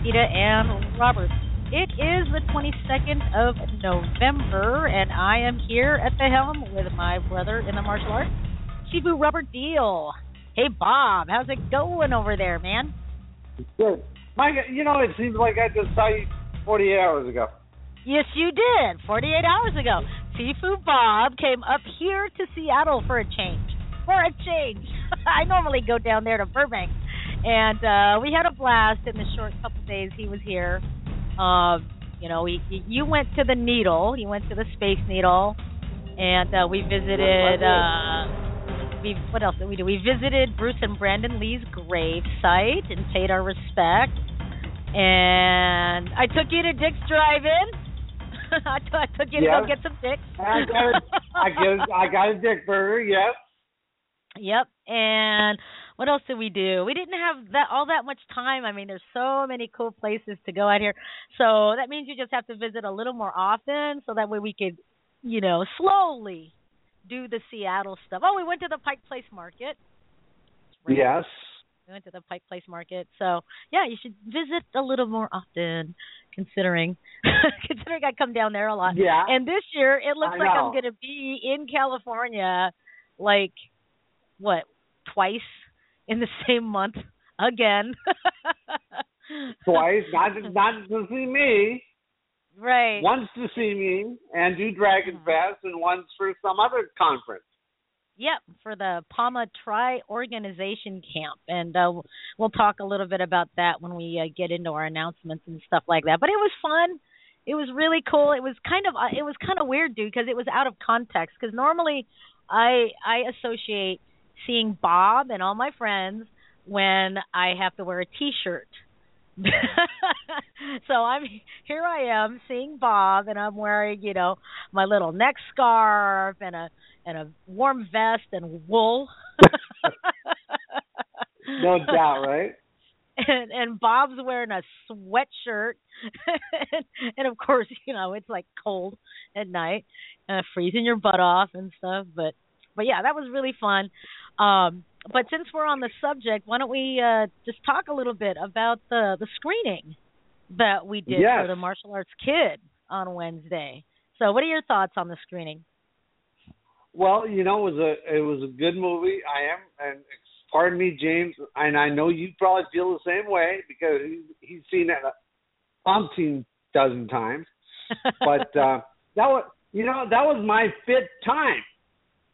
Rosita and Robert. It is the 22nd of November, and I am here at the helm with my brother in the martial arts, Sifu Robert Deal. Hey, Bob, how's it going over there, man? Good. Mike, you know, it seems like I just saw you 48 hours ago. Yes, you did. 48 hours ago. Sifu Bob came up here to Seattle for a change. For a change. I normally go down there to Burbank. And uh we had a blast in the short couple days he was here. Uh, you know, we you went to the Needle, you went to the Space Needle, and uh we visited uh we what else did we do? We visited Bruce and Brandon Lee's grave site and paid our respect. And I took you to Dick's Drive-In. I, t- I took you to go get some Dick's. I got a, I got, I got a dick burger. Yes. Yep. And what else did we do? We didn't have that all that much time. I mean, there's so many cool places to go out here. So that means you just have to visit a little more often so that way we could, you know, slowly do the Seattle stuff. Oh, we went to the Pike Place Market. Right. Yes. We went to the Pike Place Market. So, yeah, you should visit a little more often considering considering I come down there a lot. Yeah. And this year it looks I like I'm going to be in California like what, twice in the same month again. Twice. Not to, not to see me. right. Once to see me and do Dragon Fest, and once for some other conference. Yep, for the PAMA Tri Organization Camp, and uh, we'll talk a little bit about that when we uh, get into our announcements and stuff like that. But it was fun. It was really cool. It was kind of uh, it was kind of weird, dude, because it was out of context. Because normally, I I associate seeing Bob and all my friends when I have to wear a T-shirt. so I'm here. I am seeing Bob, and I'm wearing, you know, my little neck scarf and a and a warm vest and wool. No doubt, right? And and Bob's wearing a sweatshirt, and, and of course, you know, it's like cold at night, uh, freezing your butt off and stuff. But but yeah, that was really fun. Um, but since we're on the subject, why don't we uh, just talk a little bit about the the screening that we did Yes. for the martial arts kid on Wednesday. So, what are your thoughts on the screening? Well, you know, it was a it was a good movie. I am, and pardon me, James, and I know you probably feel the same way because he's, he's seen it a umpteen dozen times. But uh, that was, you know, that was my fifth time.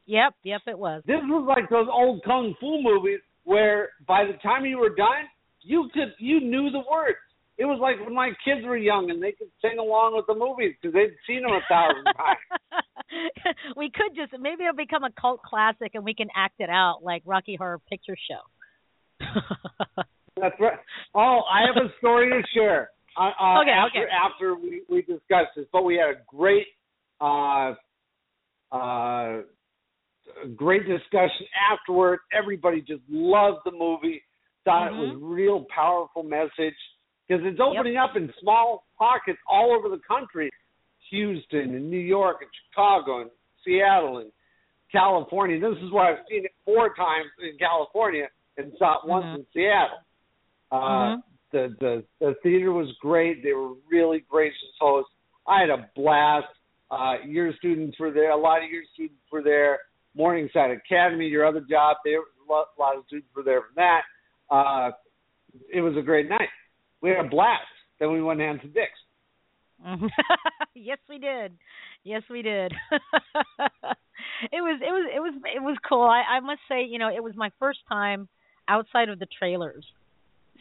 Yep, yep, it was. This was like those old kung fu movies where by the time you were done, you could you knew the words. It was like when my kids were young and they could sing along with the movies because they'd seen them a thousand times. we could just maybe it'll become a cult classic and we can act it out like Rocky Horror Picture Show. That's right. Oh, I have a story to share. Uh, uh, Okay, after, okay. After we, we discussed this, but we had a great, uh, uh, great discussion afterward. Everybody just loved the movie. Thought it was Mm-hmm. a real powerful message because it's opening up in small pockets all over the country. Houston and New York and Chicago and Seattle and California. This is why I've seen it four times in California and saw it once Mhm. in Seattle. Uh, Mhm. the, the the theater was great. They were really gracious hosts. I had a blast. Uh, your students were there. A lot of your students were there. Morningside Academy, your other job, there a lot, of students were there from that. Uh, it was a great night. We had a blast. Then we went down to Dick's. Mhm. yes, we did. Yes, we did. it was it was it was it was cool. I I must say, you know, it was my first time outside of the trailers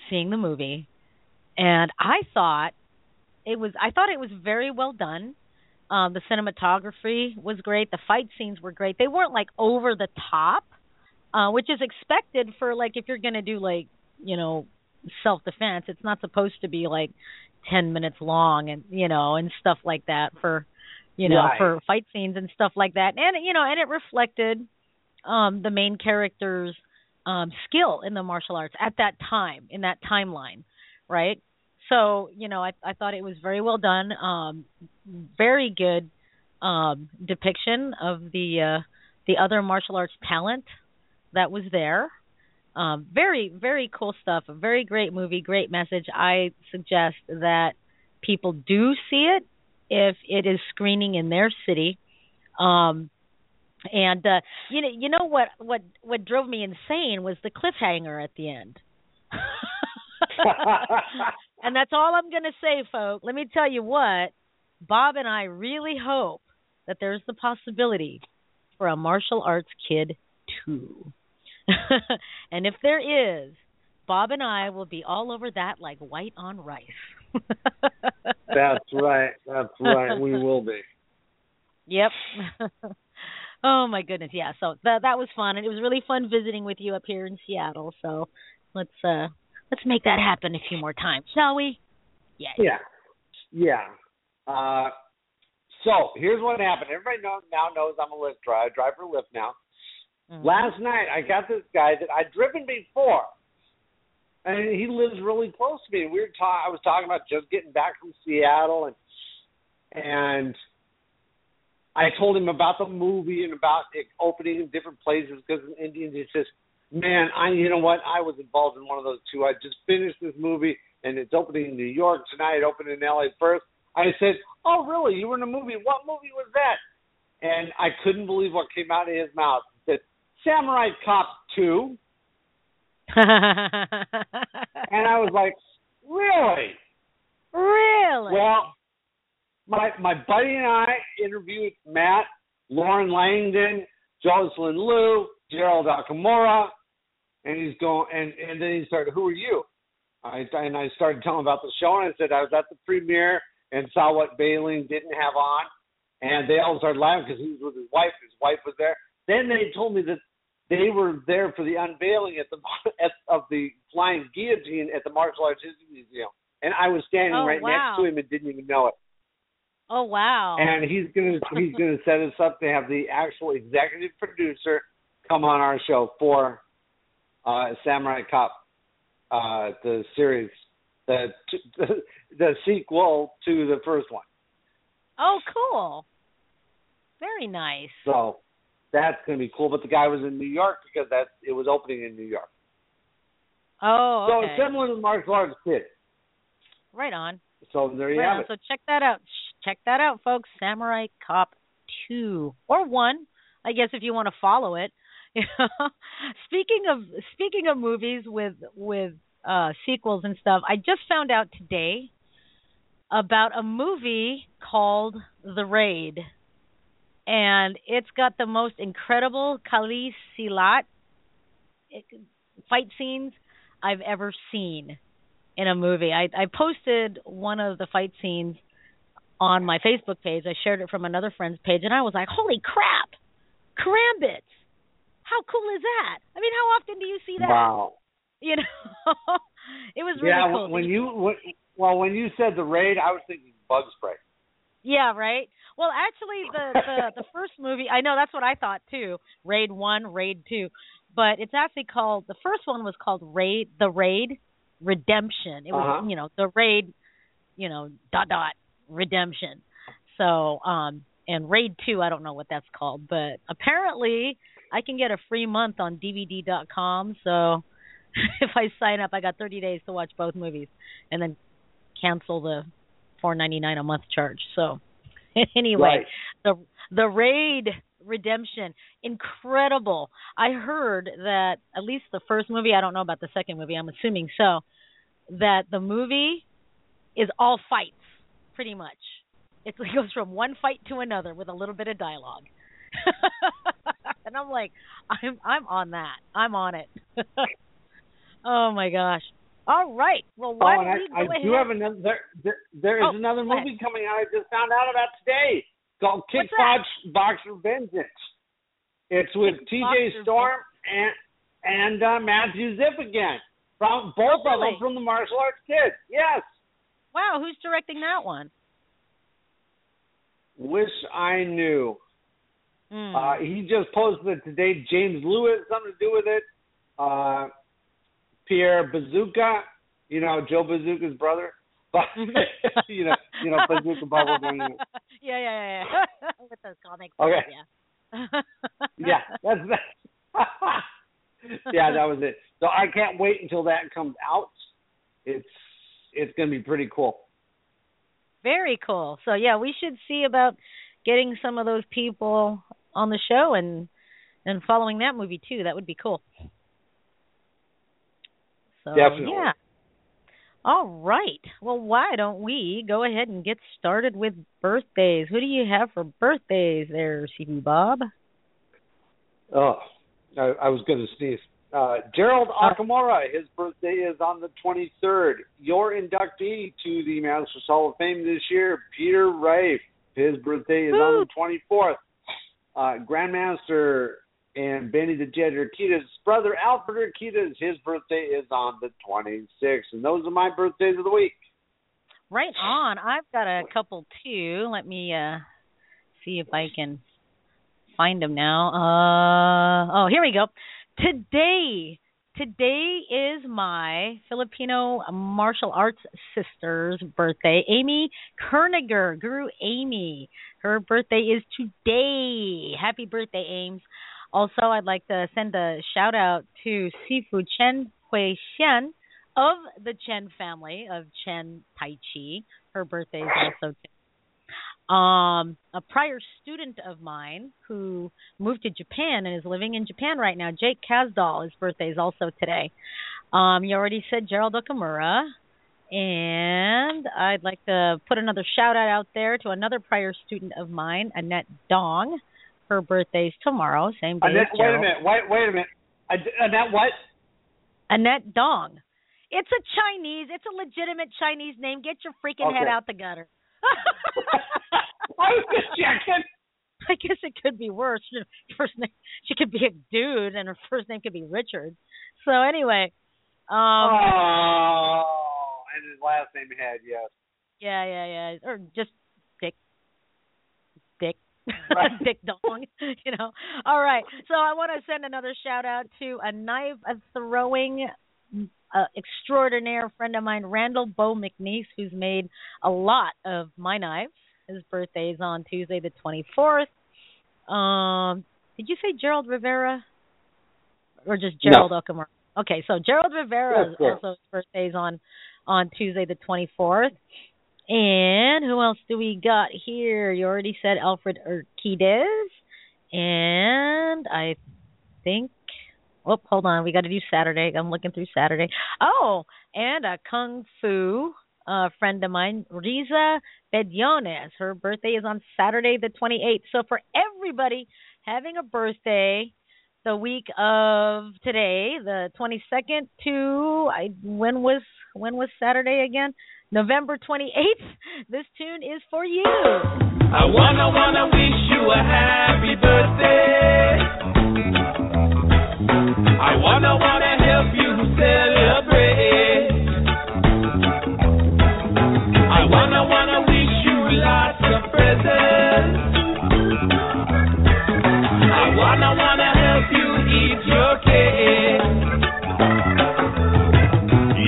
seeing the movie, and I thought it was I thought it was very well done. Um, the cinematography was great. The fight scenes were great. They weren't like over the top, uh, which is expected for like if you're gonna do like you know self defense. It's not supposed to be like ten minutes long and you know and stuff like that for you know Right. for fight scenes and stuff like that. And you know and it reflected um the main character's um skill in the martial arts at that time in that timeline, right? So you know I I thought it was very well done. Um, very good um depiction of the uh the other martial arts talent that was there. Um, very, very cool stuff. A very great movie, great message. I suggest that people do see it if it is screening in their city. Um, and uh, you know, you know what what what drove me insane was the cliffhanger at the end. and that's all I'm going to say, folks. Let me tell you what, Bob and I really hope that there's the possibility for a martial arts kid too. and if there is, Bob and I will be all over that like white on rice. That's right. That's right. We will be. Yep. oh my goodness, yeah. So that that was fun, and it was really fun visiting with you up here in Seattle. So let's uh let's make that happen a few more times, shall we? Yay. Yeah. Yeah. Uh, so here's what happened. Everybody now knows I'm a Lyft driver. I drive for Lyft now. Mhm. Last night I got this guy that I'd driven before, and he lives really close to me. We were ta- I was talking about just getting back from Seattle, and and I told him about the movie and about it opening in different places because of Indians. He says, "Man, I you know what? I was involved in one of those too. I just finished this movie, and it's opening in New York tonight. It opened in L.A. first. I said, "Oh, really? You were in a movie? What movie was that?" And I couldn't believe what came out of his mouth. He said, Samurai Cop 2. And I was like, really? really? Well, my my buddy and I interviewed Matt, Laurene Landon, Jocelyn Liu, Gerald Okamura, and he's going and and then he started, Who are you? I and I started telling him about the show and I said I was at the premiere and saw what Bai Ling didn't have on and they all started laughing because he was with his wife, his wife was there. Then they told me that they were there for the unveiling at the at, of the flying guillotine at the Martial Arts History Museum, and I was standing Oh, right wow. next to him and didn't even know it. oh wow. And he's gonna he's gonna set us up to have the actual executive producer come on our show for uh, Samurai Cop, uh, the series, the, the the sequel to the first one. oh cool. Very nice. So that's gonna be cool. But the guy was in New York because that it was opening in New York. Oh, So okay. it's similar to Martial Arts Kid. right on. So there you Right have on. it. So check that out. Check that out, folks. Samurai Cop two or one, I guess, if you want to follow it. speaking of speaking of movies with with uh sequels and stuff, I just found out today about a movie called The Raid, and it's got the most incredible Kali Silat fight scenes I've ever seen in a movie. I I posted one of the fight scenes on my Facebook page. I shared it from another friend's page, and I was like, "Holy crap, Karambits! How cool is that? I mean, how often do you see that? Wow. You know, it was really yeah, cool. when you when, well when you said the raid, I was thinking bug spray. Yeah, right. Well, actually, the the the first movie, I know that's what I thought too. Raid one, Raid two, but it's actually called the first one was called Raid, the Raid Redemption. It was Uh-huh. you know the Raid, you know dot dot Redemption. So um and Raid two, I don't know what that's called, but apparently I can get a free month on DVD.com. So if I sign up, I got 30 days to watch both movies, and then cancel the 4.99 a month charge. So anyway, Right. the the Raid Redemption, incredible. I heard that at least the first movie. I don't know about the second movie. I'm assuming so. That the movie is all fights, pretty much. It goes from one fight to another with a little bit of dialogue. And I'm like, I'm I'm on that. I'm on it. oh my gosh. All right. Well, Oh, why and don't we I, go I ahead? do have another. There, there, there is Oh, another movie coming out. I just found out about today. It's called? Kickbox Boxer Vengeance. It's with T.J. Storm and and uh, Matthew Ziff again. From both of Oh, really? them from the martial arts kids. Yes. Wow, who's directing that one? Wish I knew. Hmm. Uh, he just posted it today. James Lewis, something to do with it. Uh, Pierre Bazooka, you know Joe Bazooka's brother. But you know, you know Bazooka Bubble. don't yeah, yeah, yeah. With those comics. Okay. Yeah. Yeah, that's that. yeah, that was it. So I can't wait until that comes out. It's it's gonna be pretty cool. Very cool. So yeah, we should see about getting some of those people on the show and and following that movie too. That would be cool. So Definitely. yeah. All right. Well, why don't we go ahead and get started with birthdays? Who do you have for birthdays there, Sifu Bob? Oh, I, I was going to sneeze. Uh, Gerald Okamura, his birthday is on the 23rd. Your inductee to the Masters Hall of Fame this year, Peter Rafe, his birthday is on the 24th. Uh, Grandmaster and Benny the Jet Urquidez' brother, Alfred Urquidez, his birthday is on the 26th. And those are my birthdays of the week. Right on. I've got a couple too. Let me uh see if I can find them now. Uh oh, here we go. Today, today is my Filipino martial arts sister's birthday. Amy Kerniger, Guru Amy. Her birthday is today. Happy birthday, Ames. Also, I'd like to send a shout out to Sifu Chen Hui Xian of the Chen family of Chen Tai Chi. Her birthday is also today. Um, a prior student of mine who moved to Japan and is living in Japan right now, Jake Kazdal, his birthday is also today. Um, you already said Gerald Okamura. And I'd like to put another shout out out there to another prior student of mine, Annette Dong. Her birthday's tomorrow, same day Annette, wait a minute. Wait, wait a minute. Annette, what? Annette Dong. It's a Chinese. It's a legitimate Chinese name. Get your freaking head out the gutter. I was just checking. I guess it could be worse. First name, she could be a dude, and her first name could be Richard. So anyway, um, oh, and his last name had yes. yeah, yeah, yeah, or just Dick, Dick, Right. Dick Dong. You know. All right. So I want to send another shout out to a knife throwing uh, extraordinaire friend of mine, Randall Bo McNeese, who's made a lot of my knives. His birthday is on Tuesday, the 24th. Um, did you say Gerald Rivera? Or just No. Gerald Okamura? Okay, so Gerald Rivera Yes, also his birthday is on on Tuesday, the 24th. And who else do we got here? You already said Alfred Urquidez. And I think Oh, hold on. We got to do Saturday. I'm looking through Saturday. Oh, and a kung fu uh, friend of mine, Riza Bediones. Her birthday is on Saturday, the 28th. So for everybody having a birthday the week of today, the 22nd to I when was when was Saturday again? November 28th. This tune is for you. I wanna wanna wish you a happy birthday. I wanna wanna help you celebrate. I wanna help you eat your cake.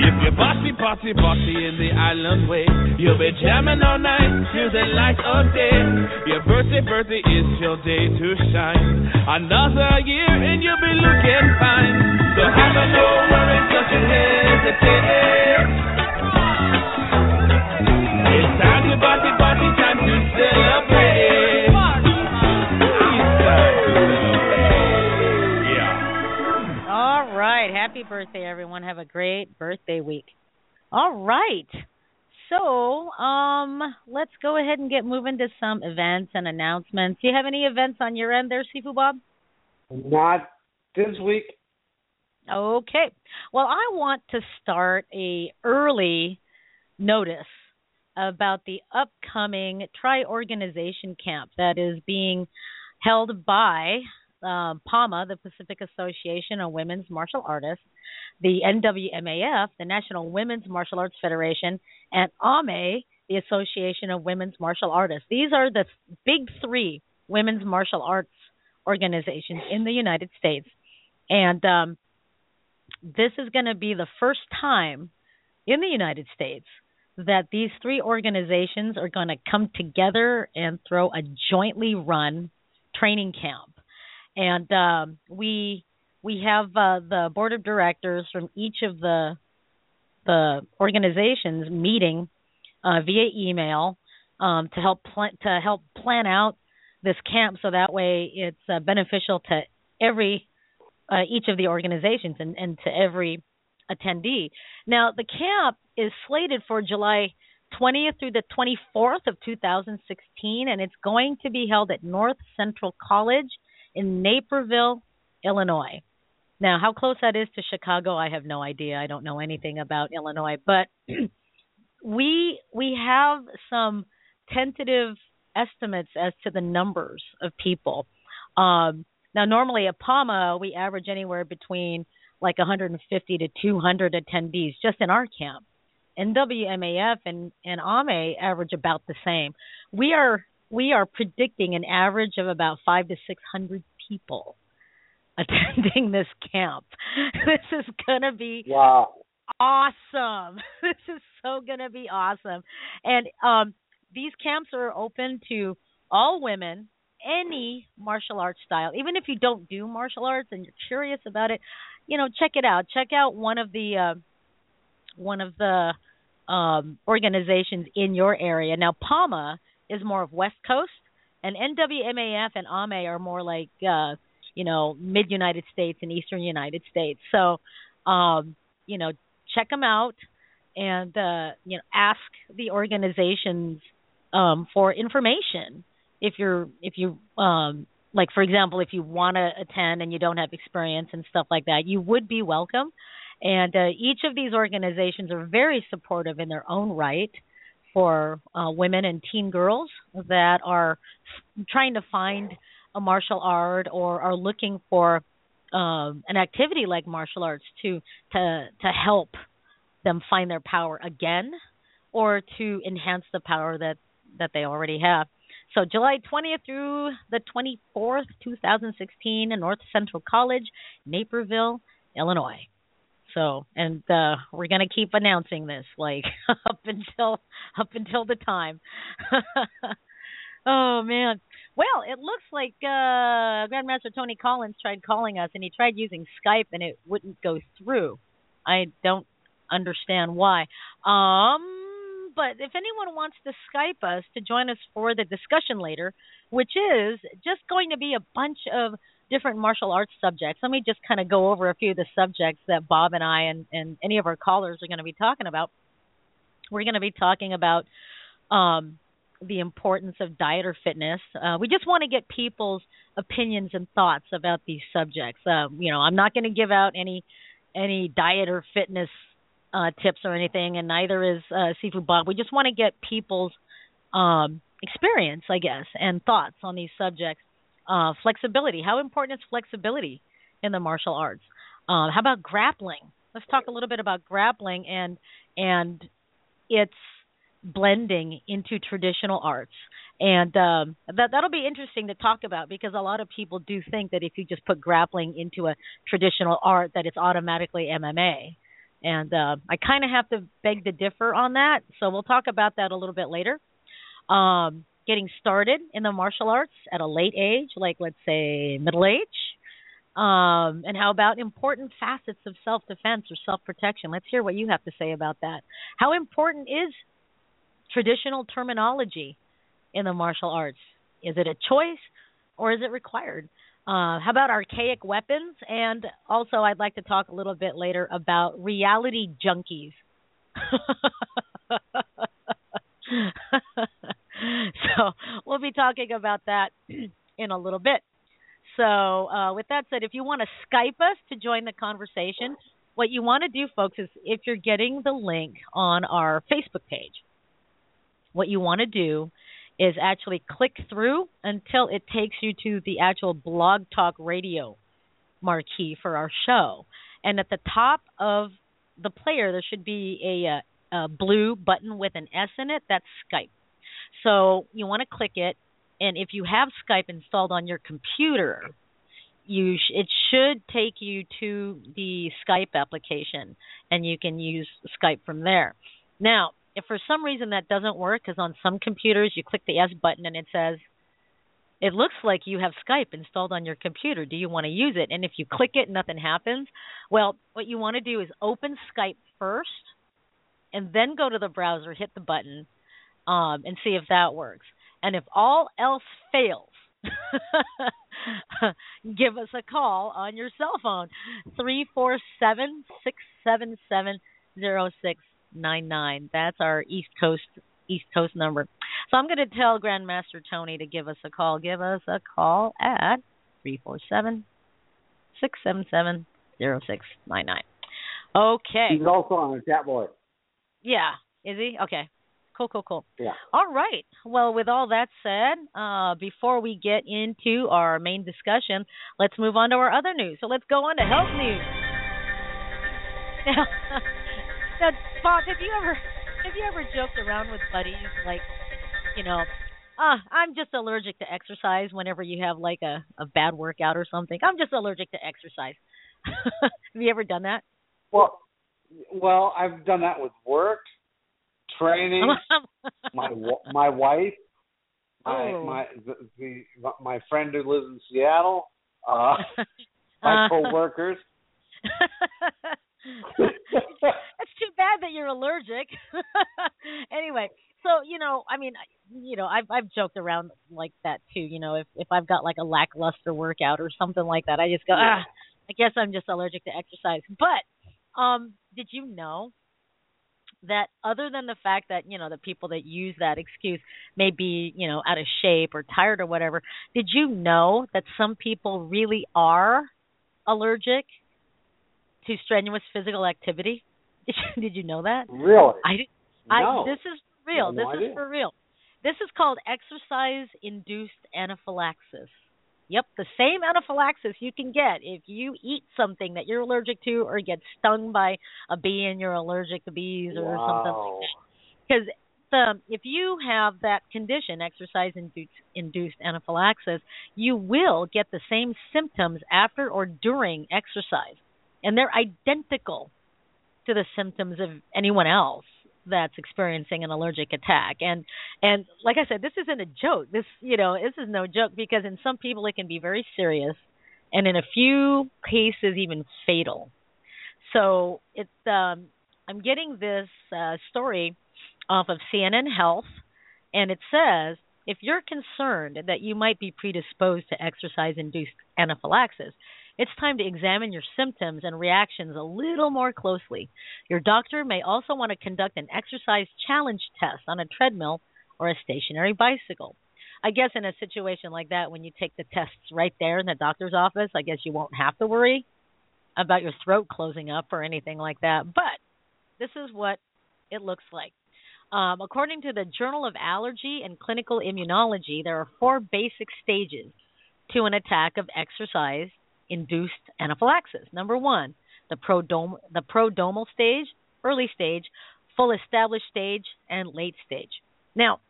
If you party, party, party in the island way, you'll be jamming all night till the light of day. Your birthday, birthday is your day to shine. Another year and you'll be looking fine. So have no worries, don't hesitate. Time to party, party, time to celebrate. Happy birthday, everyone. Have a great birthday week. All right. So, um, let's go ahead and get moving to some events and announcements. Do you have any events on your end there, Sifu Bob? Not this week. Okay. Well, I want to start a early notice about the upcoming tri organization camp that is being held by um, PAMA, the Pacific Association of Women's Martial Artists, the NWMAF, the National Women's Martial Arts Federation, and AME, the Association of Women's Martial Artists. These are the big three women's martial arts organizations in the United States. And um, this is going to be the first time in the United States that these three organizations are going to come together and throw a jointly run training camp. And um, we we have uh, the board of directors from each of the the organizations meeting uh, via email um, to help pl- to help plan out this camp so that way it's uh, beneficial to every uh, each of the organizations and, and to every attendee. Now, the camp is slated for July 20th through the 24th of 2016, and it's going to be held at North Central College in Naperville, Illinois. Now, how close that is to Chicago, I have no idea. I don't know anything about Illinois, but we we have some tentative estimates as to the numbers of people. Um, now, normally at PAMA, we average anywhere between like 150 to 200 attendees just in our camp. NWMAF and, and AME average about the same. We are we are predicting an average of about five to six hundred people attending this camp. This is gonna be Wow. awesome. This is so gonna be awesome. And um these camps are open to all women, any martial arts style. Even if you don't do martial arts and you're curious about it, you know, check it out. Check out one of the uh, one of the um, organizations in your area. Now, PAMA is more of West Coast, and NWMAF and AME are more like uh, you know mid United States and Eastern United States. So, um, you know, check them out and uh, you know ask the organizations um, for information. If you're if you um, like for example if you want to attend and you don't have experience and stuff like that you would be welcome. And uh, each of these organizations are very supportive in their own right for uh, women and teen girls that are trying to find a martial art or are looking for um, an activity like martial arts to to to help them find their power again or to enhance the power that that they already have. So July 20th through the 24th, 2016, in North Central College, Naperville, Illinois. So, and uh, we're going to keep announcing this like up until up until the time. oh man. Well, it looks like uh Grandmaster Tony Collins tried calling us and he tried using Skype and it wouldn't go through. I don't understand why. Um but if anyone wants to Skype us to join us for the discussion later, which is just going to be a bunch of different martial arts subjects. Let me just kind of go over a few of the subjects that Bob and I and, and any of our callers are going to be talking about. We're going to be talking about um, the importance of diet or fitness. Uh, we just want to get people's opinions and thoughts about these subjects. Um, you know, I'm not going to give out any any diet or fitness uh, tips or anything, and neither is uh, Sifu Bob. We just want to get people's um, experience, I guess, and thoughts on these subjects. Uh, flexibility. How important is flexibility in the martial arts? Uh, how about grappling? Let's talk a little bit about grappling and and its blending into traditional arts. And um, that that'll be interesting to talk about because a lot of people do think that if you just put grappling into a traditional art, that it's automatically MMA. And uh, I kind of have to beg to differ on that. So we'll talk about that a little bit later. Um, getting started in the martial arts at a late age, like let's say middle age. Um, and how about important facets of self defense or self protection? Let's hear what you have to say about that. How important is traditional terminology in the martial arts? Is it a choice or is it required? Uh, how about archaic weapons? And also, I'd like to talk a little bit later about reality junkies. so, we'll be talking about that in a little bit. So, uh, with that said, if you want to Skype us to join the conversation, what you want to do, folks, is if you're getting the link on our Facebook page, what you want to do is actually click through until it takes you to the actual Blog Talk Radio marquee for our show. And at the top of the player, there should be a, a, a blue button with an S in it. That's Skype. So you want to click it, and if you have Skype installed on your computer, you sh- it should take you to the Skype application, and you can use Skype from there. Now, if for some reason that doesn't work, because on some computers you click the S button and it says, "It looks like you have Skype installed on your computer. Do you want to use it?" And if you click it, nothing happens. Well, what you want to do is open Skype first, and then go to the browser, hit the button, um, and see if that works. And if all else fails, give us a call on your cell phone three four seven six seven seven zero six nine nine. That's our East Coast East Coast number. So I'm going to tell Grandmaster Tony to give us a call. Give us a call at three four seven six seven seven zero six nine nine. Okay. He's also on the chat board. Yeah. Is he? Okay. Cool, cool, cool. Yeah. All right. Well, with all that said, uh, before we get into our main discussion, let's move on to our other news. So let's go on to health news. Now, now, Bob, have you ever have you ever joked around with buddies like, you know, uh, I'm just allergic to exercise whenever you have like a, a bad workout or something. I'm just allergic to exercise. have you ever done that? Well, well, I've done that with work, training, my my wife, my Oh. my the, the my friend who lives in Seattle, uh, my Uh. coworkers. It's too bad that you're allergic. anyway, so you know, I mean, you know, I've I've joked around like that too. You know, if if I've got like a lackluster workout or something like that, I just go, ah, I guess I'm just allergic to exercise. But um, did you know that other than the fact that you know the people that use that excuse may be you know out of shape or tired or whatever, did you know that some people really are allergic to strenuous physical activity? Did you know that? Really? I did. no. This is real. no this is for real. This is called exercise induced anaphylaxis. Yep, the same anaphylaxis you can get if you eat something that you're allergic to or get stung by a bee and you're allergic to bees or something. Like wow. because the if you have that condition, exercise induced, induced anaphylaxis, you will get the same symptoms after or during exercise, and they're identical to the symptoms of anyone else that's experiencing an allergic attack. And and like I said, this isn't a joke. This you know this is no joke because in some people it can be very serious, and in a few cases even fatal. So it's um, I'm getting this uh, story off of CNN Health, and it says if you're concerned that you might be predisposed to exercise induced anaphylaxis, it's time to examine your symptoms and reactions a little more closely. Your doctor may also want to conduct an exercise challenge test on a treadmill or a stationary bicycle. I guess in a situation like that, when you take the tests right there in the doctor's office, I guess you won't have to worry about your throat closing up or anything like that. But this is what it looks like. Um, according to the Journal of Allergy and Clinical Immunology, there are four basic stages to an attack of exercise induced anaphylaxis. Number one, the prodom- the stage, early stage, full established stage, and late stage. Now,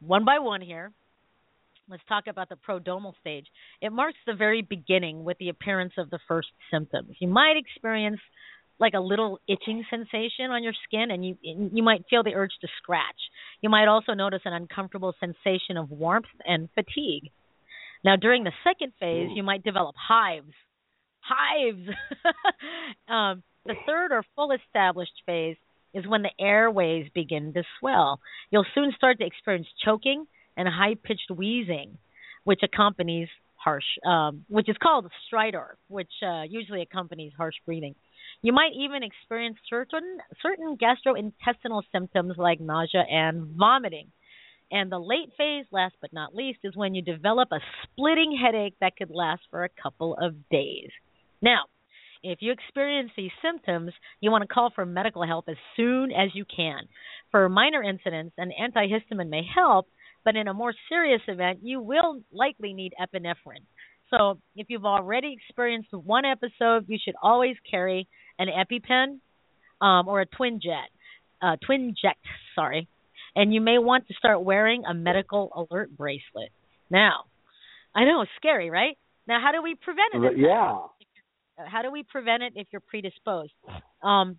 one by one here, let's talk about the prodromal stage. It marks the very beginning with the appearance of the first symptoms. You might experience like a little itching sensation on your skin and you you might feel the urge to scratch. You might also notice an uncomfortable sensation of warmth and fatigue. Now during the second phase, you might develop hives. Hives. um, the third or full established phase is when the airways begin to swell. You'll soon start to experience choking and high-pitched wheezing, which accompanies harsh, um, which is called stridor, which uh, usually accompanies harsh breathing. You might even experience certain certain gastrointestinal symptoms like nausea and vomiting. And the late phase, last but not least, is when you develop a splitting headache that could last for a couple of days. Now, if you experience these symptoms, you want to call for medical help as soon as you can. For minor incidents, an antihistamine may help, but in a more serious event, you will likely need epinephrine. So, if you've already experienced one episode, you should always carry an EpiPen um, or a Twinject, uh, Twinject, sorry, and you may want to start wearing a medical alert bracelet. Now, I know it's scary, right? Now, how do we prevent it? Yeah. How do we prevent it if you're predisposed? Um,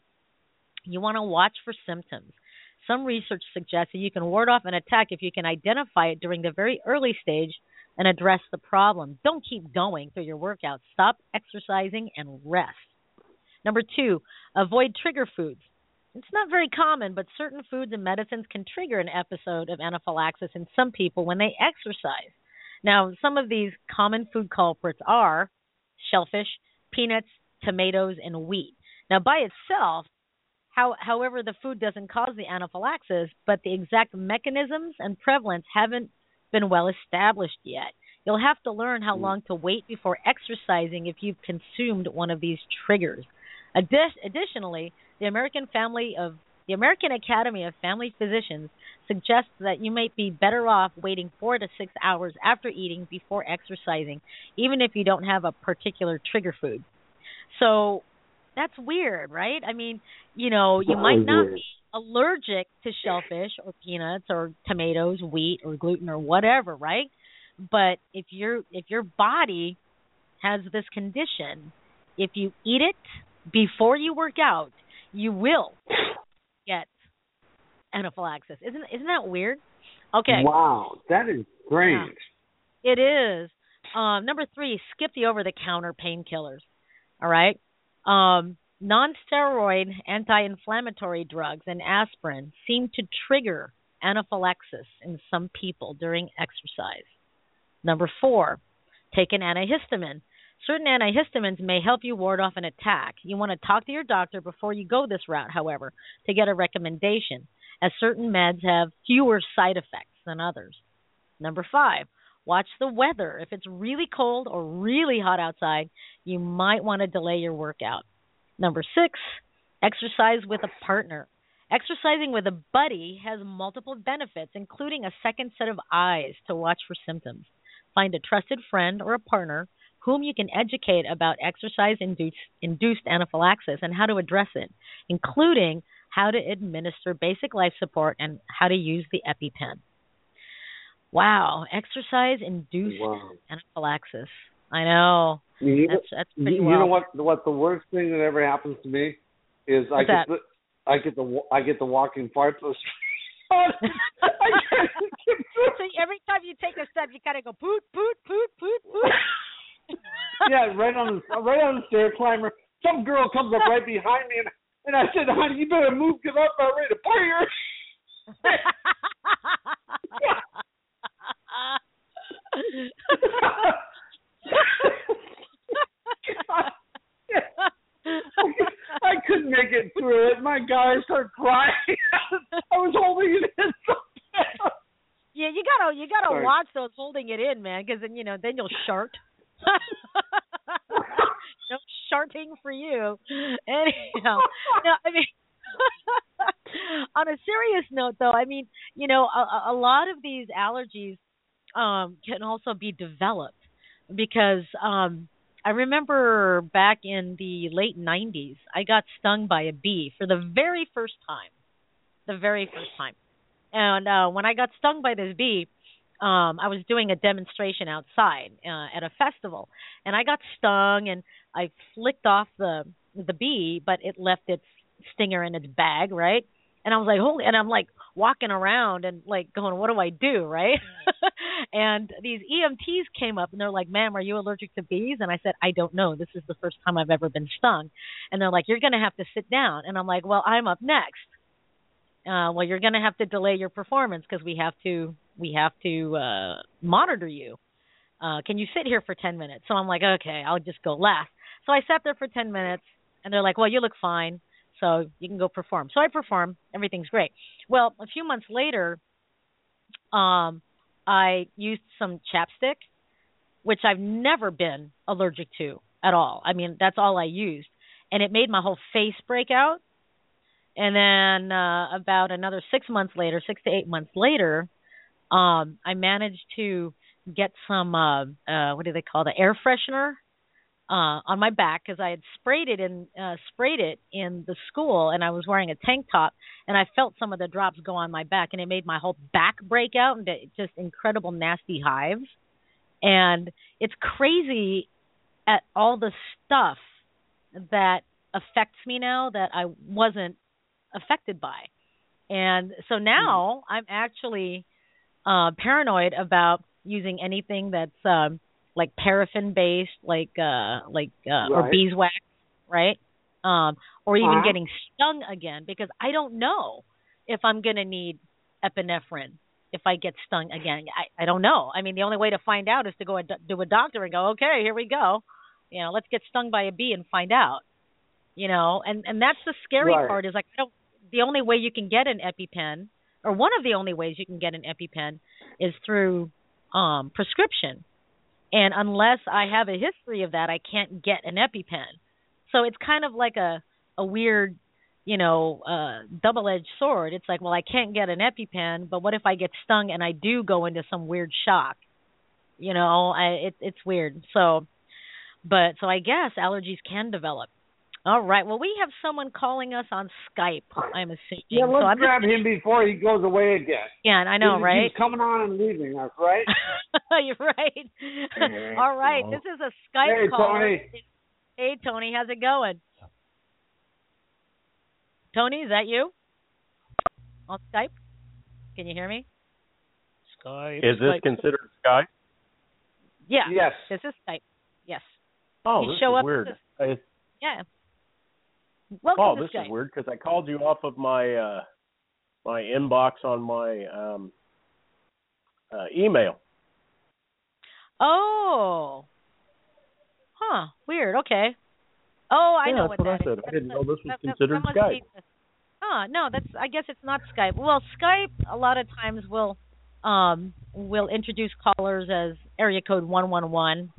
you want to watch for symptoms. Some research suggests that you can ward off an attack if you can identify it during the very early stage and address the problem. Don't keep going through your workout. Stop exercising and rest. Number two, avoid trigger foods. It's not very common, but certain foods and medicines can trigger an episode of anaphylaxis in some people when they exercise. Now, some of these common food culprits are shellfish, peanuts, tomatoes, and wheat. Now, by itself, how, however, the food doesn't cause the anaphylaxis, but the exact mechanisms and prevalence haven't been well established yet. You'll have to learn how hmm. long to wait before exercising if you've consumed one of these triggers. Addi- additionally, the American Family of the American Academy of Family Physicians suggests that you might be better off waiting 4 to 6 hours after eating before exercising, even if you don't have a particular trigger food. So, that's weird, right? I mean, you know, you might not be allergic to shellfish or peanuts or tomatoes, wheat or gluten or whatever, right? But if your if your body has this condition, if you eat it before you work out, you will get anaphylaxis. Isn't isn't that weird? Okay. Wow, that is strange. It is. Um, number three, skip the over the counter painkillers. All right. Um, non steroid anti inflammatory drugs and aspirin seem to trigger anaphylaxis in some people during exercise. Number four, take an antihistamine. Certain antihistamines may help you ward off an attack. You want to talk to your doctor before you go this route, however, to get a recommendation, as certain meds have fewer side effects than others. Number five, watch the weather. If it's really cold or really hot outside, you might want to delay your workout. Number six, exercise with a partner. Exercising with a buddy has multiple benefits, including a second set of eyes to watch for symptoms. Find a trusted friend or a partner whom you can educate about exercise induced, induced anaphylaxis and how to address it, including how to administer basic life support and how to use the EpiPen. Wow, exercise induced Wow. anaphylaxis. I know. You, That's that's pretty you know what? What the worst thing that ever happens to me is I get the I get the I get the walking farts. of the street. I can't get through. So every time you take a step, you kind of go poot poot poot poot poot. yeah, right on the right on the stair climber. Some girl comes up right behind me, and and I said, "Honey, you better move because I'm about ready to party her." I couldn't make it through it. My guy started crying. I was holding it in so bad. yeah, you gotta you gotta Sorry. watch those holding it in, man, because then you know then you'll shart. no sharting for you. Anyhow, no, I mean. on a serious note, though, I mean, you know, a, a lot of these allergies um, can also be developed because um, I remember back in the late 90s, I got stung by a bee for the very first time. The very first time. And uh, when I got stung by this bee, um, I was doing a demonstration outside uh, at a festival, and I got stung, and I flicked off the the bee, but it left its stinger in its bag, right? And I was like, holy, and I'm like walking around and like going, what do I do, right? and these EMTs came up and they're like, ma'am, are you allergic to bees? And I said, I don't know. This is the first time I've ever been stung. And they're like, you're going to have to sit down. And I'm like, well, I'm up next. Uh, well, you're going to have to delay your performance because we have to we have to uh, monitor you. Uh, can you sit here for 10 minutes? So I'm like, okay, I'll just go last. So I sat there for 10 minutes, and they're like, well, you look fine, so you can go perform. So I perform. Everything's great. Well, a few months later, um, I used some chapstick, which I've never been allergic to at all. I mean, that's all I used, and it made my whole face break out. And then uh, about another six months later, six to eight months later, um, I managed to get some uh, uh, what do they call the air freshener uh, on my back because I had sprayed it in uh, sprayed it in the school, and I was wearing a tank top, and I felt some of the drops go on my back, and it made my whole back break out into just incredible nasty hives, and it's crazy at all the stuff that affects me now that I wasn't affected by, and so now I'm actually uh, paranoid about using anything that's um, like paraffin based, like uh, like uh, or beeswax, right? Um, or even Uh-huh. getting stung again because I don't know if I'm gonna need epinephrine if I get stung again. I I don't know. I mean, the only way to find out is to go a, to a doctor and go, okay, here we go. You know, let's get stung by a bee and find out. You know, and and that's the scary Right. part is like I don't, the only way you can get an EpiPen, or one of the only ways you can get an EpiPen, is through um, prescription. And unless I have a history of that, I can't get an EpiPen. So it's kind of like a a weird, you know, uh, double-edged sword. It's like, well, I can't get an EpiPen, but what if I get stung and I do go into some weird shock? You know, I, it, it's weird. So, but so I guess allergies can develop. All right. Well, we have someone calling us on Skype. I'm assuming. Yeah, so let's I'm grab just, him before he goes away again. Yeah, I know, He's- right? He's coming on and leaving us, right? You're right. All right. This is a Skype Hey, call. Tony. Hey, Tony. How's it going? Tony, is that you? On Skype? Can you hear me? Skype. Is this Like- considered Skype? Yeah. Yes. This is Skype. Yes. Oh, You this show is up weird. as I, Yeah. Welcome oh, this is weird because I called you off of my uh my inbox on my um uh email. Oh. Huh. Weird. Okay. Oh, I Yeah, know that's what what I that is. said. I didn't know this was that- considered that Skype. Huh, no, that's I guess it's not Skype. Well, Skype a lot of times will um will introduce callers as area code 111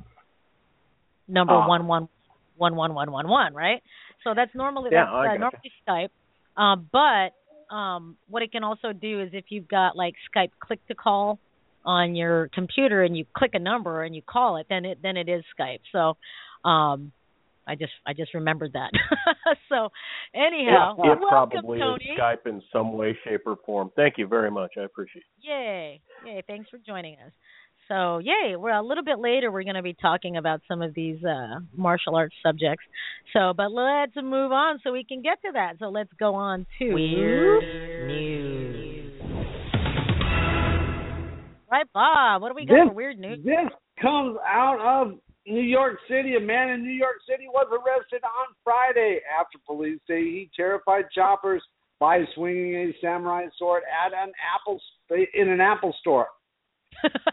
number Ah. one one one one one one one, right? So that's normally Yeah, that's I uh, gotcha. normally Skype. Um but um what it can also do is if you've got like Skype click to call on your computer and you click a number and you call it, then it then it is Skype. So um I just I just remembered that. so anyhow, it welcome probably Tony. is Skype in some way, shape, or form. Thank you very much. I appreciate it. Yay. Yay, thanks for joining us. So, yay, we're a little bit later we're going to be talking about some of these uh martial arts subjects. So, but let's move on so we can get to that. So, let's go on to Weird news. Right, Bob, what do we got This- for weird news? This comes out of New York City. A man in New York City was arrested on Friday after police say he terrified shoppers by swinging a samurai sword at an Apple in an Apple store.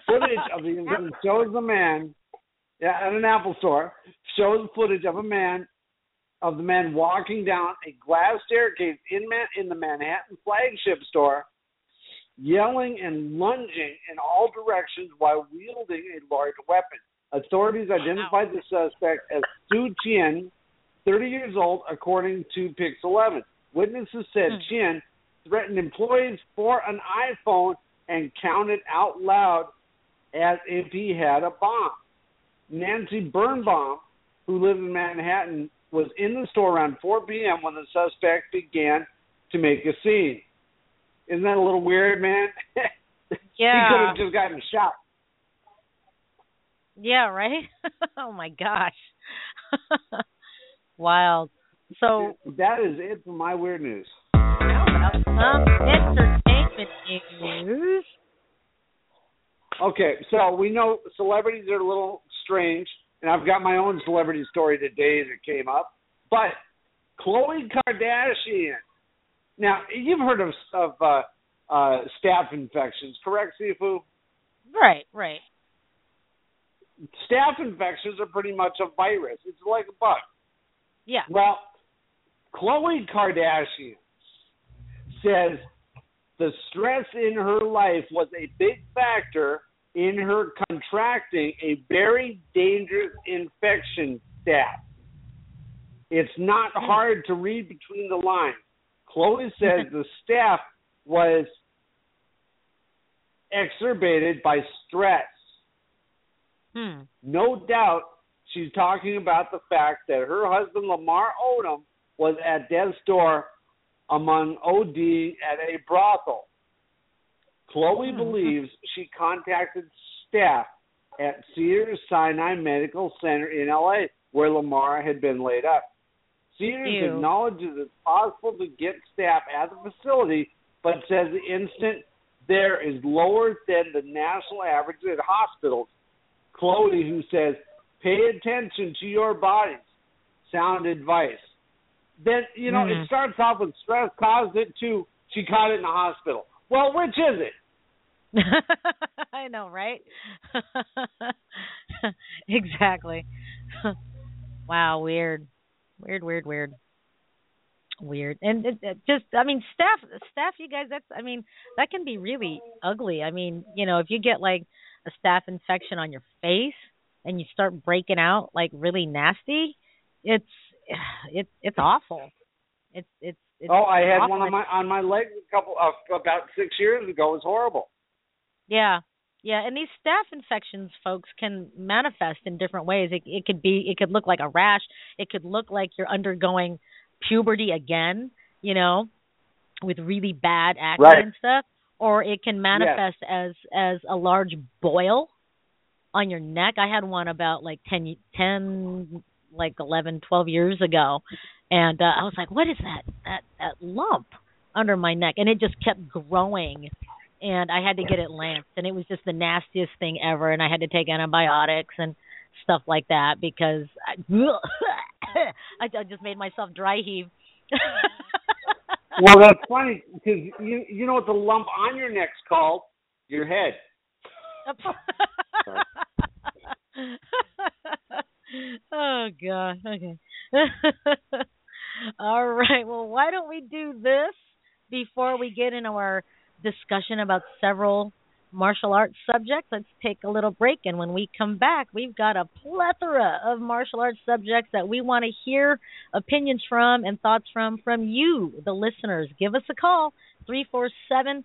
Footage of the incident shows the man, yeah, at an Apple store, shows footage of a man of the man walking down a glass staircase in Man- in the Manhattan flagship store, yelling and lunging in all directions while wielding a large weapon. Authorities identified the suspect as Su Chien, 30 years old, according to Pix 11. Witnesses said Hmm. Chien threatened employees for an iPhone and counted out loud as if he had a bomb. Nancy Birnbaum, who lived in Manhattan, was in the store around 4 p.m. when the suspect began to make a scene. Isn't that a little weird, man? Yeah. he could have just gotten shot. Yeah, right? oh my gosh. Wild. So, that is it for my weird news. how about some news? Okay, so we know celebrities are a little strange, and I've got my own celebrity story today that came up. But Khloe Kardashian. Now you've heard of of uh, uh, staph infections, correct, Sifu? Right, right. Staph infections are pretty much a virus. It's like a bug. Yeah. Well, Khloe Kardashian says the stress in her life was a big factor in her contracting a very dangerous infection staph. It's not hard to read between the lines. Khloe says the staph was exacerbated by stress. Hmm. No doubt she's talking about the fact that her husband Lamar Odom was at death's door among OD at a brothel. Khloe Hmm. believes she contacted staph at Cedars Sinai Medical Center in LA where Lamar had been laid up. Cedars Ew. acknowledges it's possible to get staph at the facility, but says the instant there is lower than the national average at hospitals. Khloe, who says, pay attention to your bodies, sound advice. Then, you know, Mhm. it starts off with stress caused it to she caught it in the hospital. Well, which is it? I know, right? exactly. wow, weird. Weird, weird, weird. Weird. And it, it just I mean staph staph you guys that's I mean that can be really ugly. I mean, you know, if you get like a staph infection on your face and you start breaking out like really nasty, it's it's it's awful. It's it's it's oh, I had awful. one on my on my leg a couple of about six years ago. It was horrible. Yeah. Yeah, and these staph infections, folks, can manifest in different ways. It, it could be, it could look like a rash. It could look like you're undergoing puberty again, you know, with really bad acne Right. and stuff. Or it can manifest as as a large boil on your neck. I had one about like ten, ten, like eleven, twelve years ago, and uh, I was like, "What is that? That that lump under my neck?" And it just kept growing and I had to get it lanced, and it was just the nastiest thing ever. And I had to take antibiotics and stuff like that because I, I, I just made myself dry heave. Well, that's funny because you you know what the lump on your neck's called? Your head. oh god. Okay. All right. Well, why don't we do this before we get into our discussion about several martial arts subjects? Let's take a little break and when we come back, we've got a plethora of martial arts subjects that we want to hear opinions from and thoughts from from you, the listeners. Give us a call 347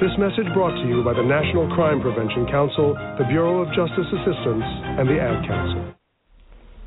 This message brought to you by the National Crime Prevention Council, the Bureau of Justice Assistance, and the Ad Council.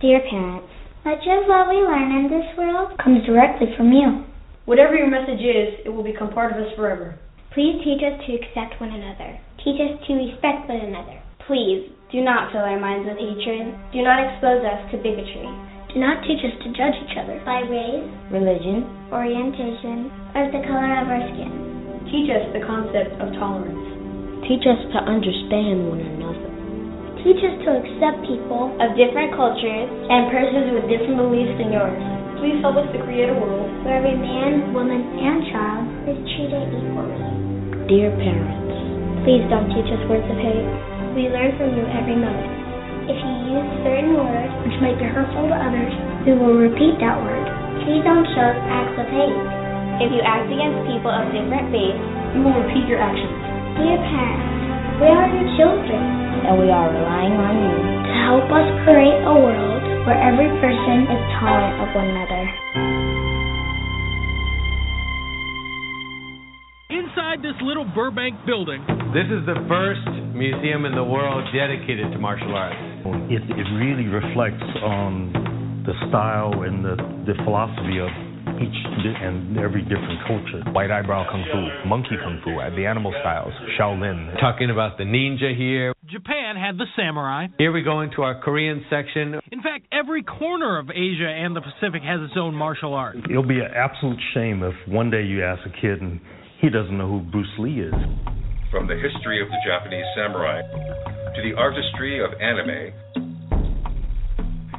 Dear parents, much of what we learn in this world comes directly from you. Whatever your message is, it will become part of us forever. Please teach us to accept one another. Teach us to respect one another. Please do not fill our minds with hatred. Do not expose us to bigotry. Do not teach us to judge each other by race, Religion. orientation, or the color of our skin. Teach us the concept of tolerance. Teach us to understand one another. Teach us to accept people Of different cultures and persons with different beliefs than yours. Please help us to create a world where every man, woman, and child is treated equally. Dear parents, Please don't teach us words of hate. We learn from you every moment. If you use certain words which might be hurtful to others, we will repeat that word. Please don't show us acts of hate. If you act against people of different faiths, you will repeat your actions. Dear parents, we are your children and we are relying on you. to help us create a world where every person is tolerant of one another. Inside this little Burbank building, This is the first museum in the world dedicated to martial arts. It, it really reflects on the style and the, the philosophy of each di- and every different culture. White eyebrow kung fu, monkey kung fu, the animal styles, Shaolin. Talking about the ninja here. Japan had the samurai. Here we go into our Korean section. In fact, every corner of Asia and the Pacific has its own martial art. It'll be an absolute shame if one day you ask a kid and he doesn't know who Bruce Lee is. From the history of the Japanese samurai to the artistry of anime,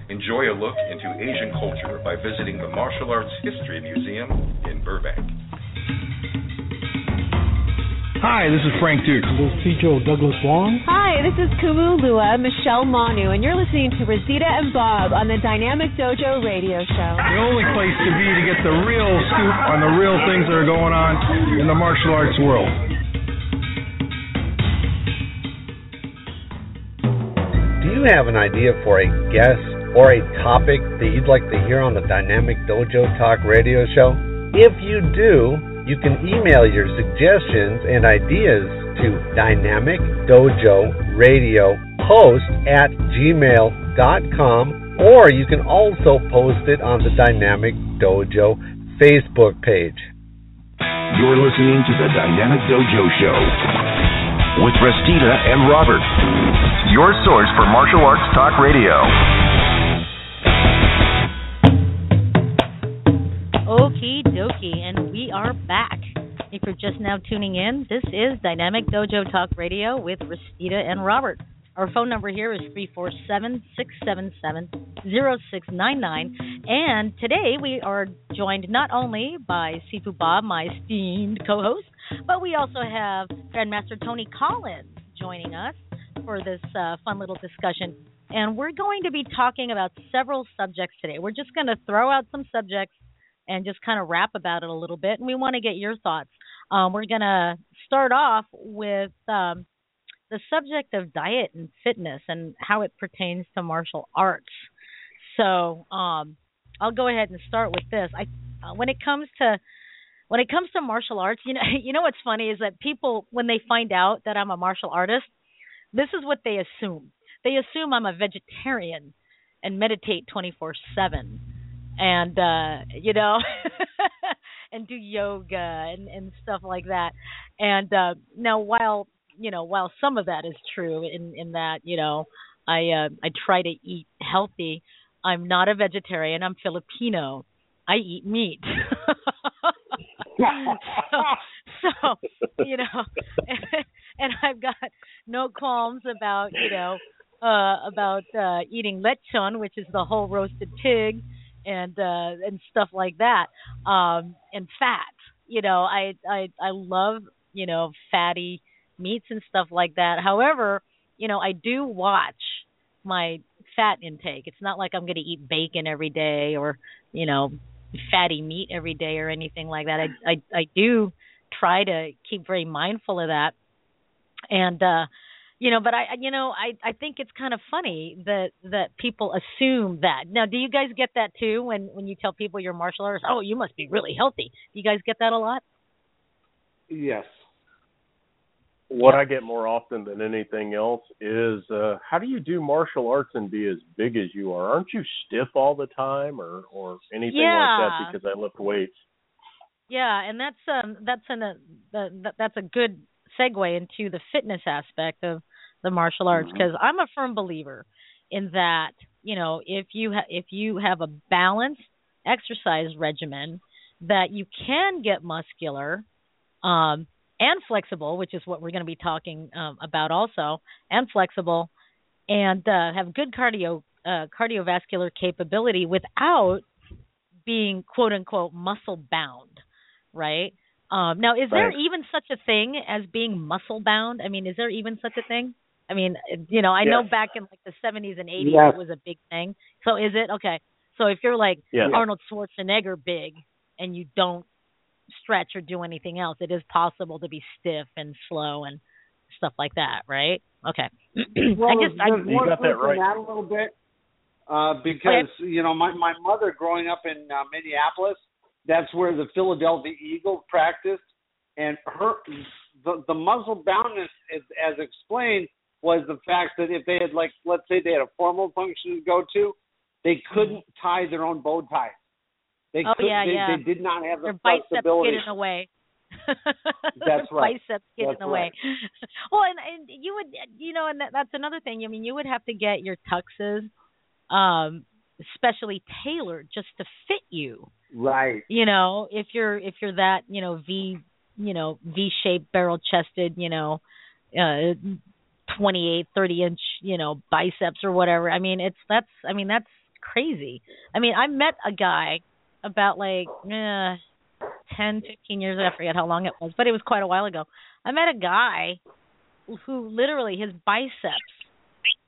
enjoy a look into Asian culture by visiting the Martial Arts History Museum in Burbank. Hi, this is Frank Dux. This is Joe Douglas Wong. Hi, this is Kumu Lua, Michelle Manu, and you're listening to Rosita and Bob on the Dynamic Dojo Radio Show. The only place to be to get the real scoop on the real things that are going on in the martial arts world. Do you have an idea for a guest or a topic that you'd like to hear on the Dynamic Dojo Talk radio show? If you do, you can email your suggestions and ideas to Dynamic Dojo Radio Post at gmail.com or you can also post it on the Dynamic Dojo Facebook page. You're listening to the Dynamic Dojo Show with Rosita and Robert, your source for martial arts talk radio. Okie dokie, and we are back. If you're just now tuning in, this is Dynamic Dojo Talk Radio with Rosita and Robert. Our phone number here is 347 677 0699. And today we are joined not only by Sifu Bob, my esteemed co host, but we also have Grandmaster Tony Collins joining us for this uh, fun little discussion. And we're going to be talking about several subjects today. We're just going to throw out some subjects and just kind of rap about it a little bit. And we want to get your thoughts. Um, we're going to start off with um, the subject of diet and fitness and how it pertains to martial arts. So um, I'll go ahead and start with this. I uh, when it comes to when it comes to martial arts, you know, you know what's funny is that people when they find out that I'm a martial artist, this is what they assume. They assume I'm a vegetarian and meditate 24/7 and uh you know and do yoga and and stuff like that. And uh now while you know while some of that is true in in that you know i uh i try to eat healthy i'm not a vegetarian i'm filipino. I eat meat. So, so you know and, and i've got no qualms about you know uh about uh eating lechon which is the whole roasted pig and uh and stuff like that. Um and fat you know i i i love you know fatty meats and stuff like that. However you know i do watch my fat intake. It's not like i'm going to eat bacon every day or you know fatty meat every day or anything like that. I i i do try to keep very mindful of that. And uh you know but i you know i i think it's kind of funny that that people assume that. Now do you guys get that too when when you tell people you're martial artists oh you must be really healthy. Do you guys get that a lot? Yes. What i get more often than anything else is uh how do you do martial arts and be as big as you are? Aren't you stiff all the time or or anything yeah. like that because i lift weights? Yeah and that's um that's an uh, the, that's a good segue into the fitness aspect of the martial arts because I'm a firm believer in that you know if you ha- if you have a balanced exercise regimen that you can get muscular um, and flexible, which is what we're going to be talking um, about also, and flexible, and uh, have good cardio uh, cardiovascular capability without being quote unquote muscle bound, right? Um, now, is there even such a thing as being muscle bound? I mean, is there even such a thing? I mean, you know, I know back in like the 70s and 80s Yes. it was a big thing. So is it okay? So if you're like Yes. Arnold Schwarzenegger big and you don't stretch or do anything else, it is possible to be stiff and slow and stuff like that, right? Okay. well, I just I, there's more truth in that a little bit uh, because you know my my mother growing up in uh, Minneapolis, that's where the Philadelphia Eagles practiced, and her the the muscle boundness, as, as explained, was the fact that if they had like let's say they had a formal function to go to, they couldn't tie their own bow ties. They Mm-hmm. Oh, yeah, they, yeah. they did not have the their biceps flexibility. get in the way. That's right. Biceps get That's in the way. Well, and and you would you know, and that, that's another thing. I mean, you would have to get your tuxes um specially tailored just to fit you. Right. You know, if you're if you're that you know V you know, V-shaped, barrel-chested, you know, uh 28, 30 inch, you know, biceps or whatever. I mean, it's that's I mean, that's crazy. I mean, I met a guy about like eh, 10, 15 years ago I forget how long it was, but it was quite a while ago. I met a guy who literally his biceps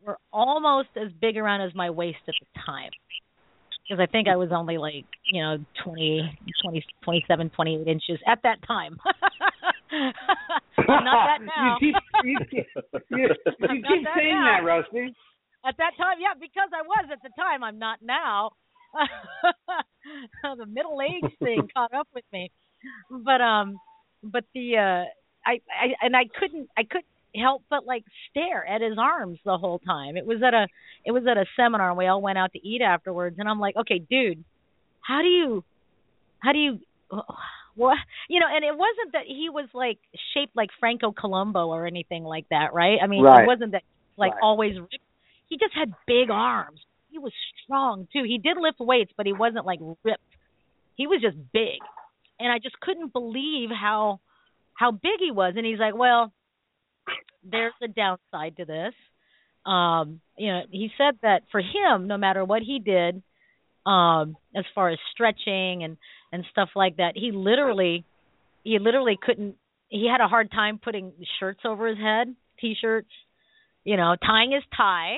were almost as big around as my waist at the time because I think I was only like, you know, 20, 20, 27, 28 inches at that time. Not that now. you keep you, keep- you, you keep that saying now. that, Rusty. At that time, yeah, because I was at the time. I'm not now. the middle age thing caught up with me. But um, but the uh, I I and I couldn't I couldn't help but like stare at his arms the whole time. It was at a it was at a seminar and we all went out to eat afterwards and I'm like, "Okay, dude, how do you how do you what you know, and it wasn't that he was like shaped like Franco Columbu or anything like that, right? I mean, Right. it wasn't that like Right. always ripped. He just had big arms. He was strong too. He did lift weights, but he wasn't like ripped. He was just big. And I just couldn't believe how how big he was and he's like, "Well, there's a downside to this." Um, you know, he said that for him, no matter what he did, um, as far as stretching and and stuff like that, he literally he literally couldn't he had a hard time putting shirts over his head, t-shirts, you know, tying his tie,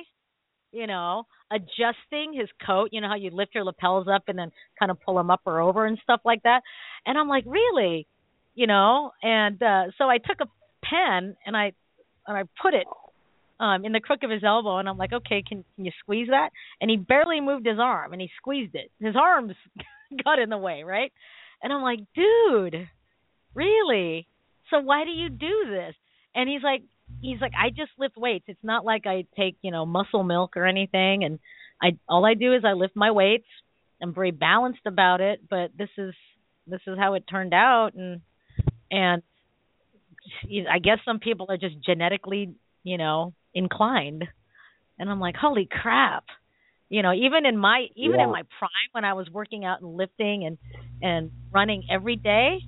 you know, adjusting his coat, you know how you lift your lapels up and then kind of pull them up or over and stuff like that. And I'm like, "Really?" You know, and uh so I took a pen and I and I put it um in the crook of his elbow and I'm like, "Okay, can can you squeeze that?" And he barely moved his arm and he squeezed it. His arms got in the way, right? And I'm like, "Dude, really? So why do you do this?" And he's like he's like, "I just lift weights. It's not like I take, you know, muscle milk or anything and I all I do is I lift my weights. I'm very balanced about it, but this is this is how it turned out and and I guess some people are just genetically, you know, inclined. And I'm like, holy crap. You know, even in my even Yeah. in my prime when I was working out and lifting and and running every day,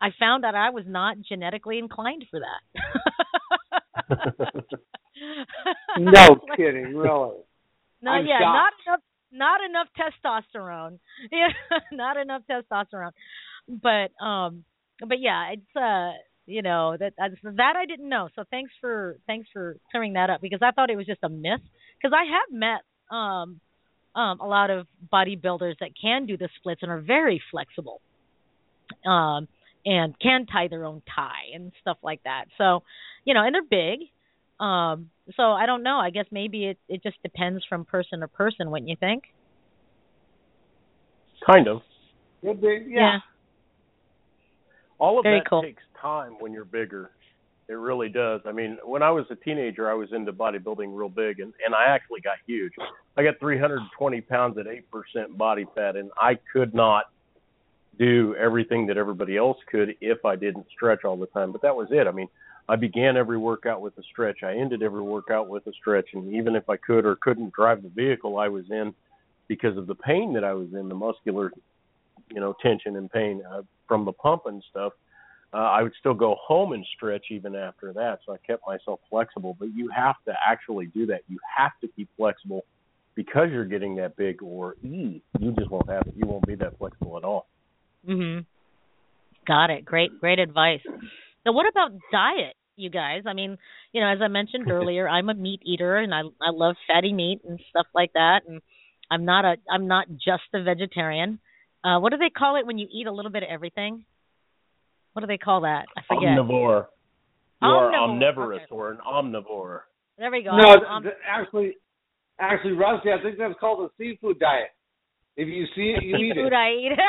I found that I was not genetically inclined for that. No Like- kidding, really. no, I'm yeah, shocked. not enough, not enough testosterone. Yeah, not enough testosterone. But um, but yeah, it's uh, you know that that I didn't know. So thanks for thanks for clearing that up because I thought it was just a myth. Because I have met um, um, a lot of bodybuilders that can do the splits and are very flexible. Um, and can tie their own tie and stuff like that. So, you know, and they're big. Um, so I don't know. I guess maybe it it just depends from person to person, wouldn't you think? Kind of. Could be, yeah. Yeah. All of Very that cool. takes time when you're bigger. It really does. I mean, when I was a teenager, I was into bodybuilding real big, and and I actually got huge. I got 320 pounds at eight percent body fat, and I could not do everything that everybody else could if I didn't stretch all the time. But that was it. I mean, I began every workout with a stretch. I ended every workout with a stretch, and even if I could or couldn't drive the vehicle I was in because of the pain that I was in, the muscular, you know, tension and pain uh, from the pump and stuff, uh, I would still go home and stretch even after that. So I kept myself flexible. But you have to actually do that. You have to keep flexible because you're getting that big, or e, you just won't have it. You won't be that flexible at all. Mhm. Got it. Great great advice. So what about diet, you guys? I mean, you know, as I mentioned earlier, I'm a meat eater and I I love fatty meat and stuff like that and I'm not a I'm not just a vegetarian. Uh what do they call it when you eat a little bit of everything? What do they call that? I forget. Omnivore. You are omnivorous okay. or an omnivore. There we go. No, Um, th- actually, actually, Rusty, I think that's called a seafood diet. If you see it, you eat seafood it. I eat.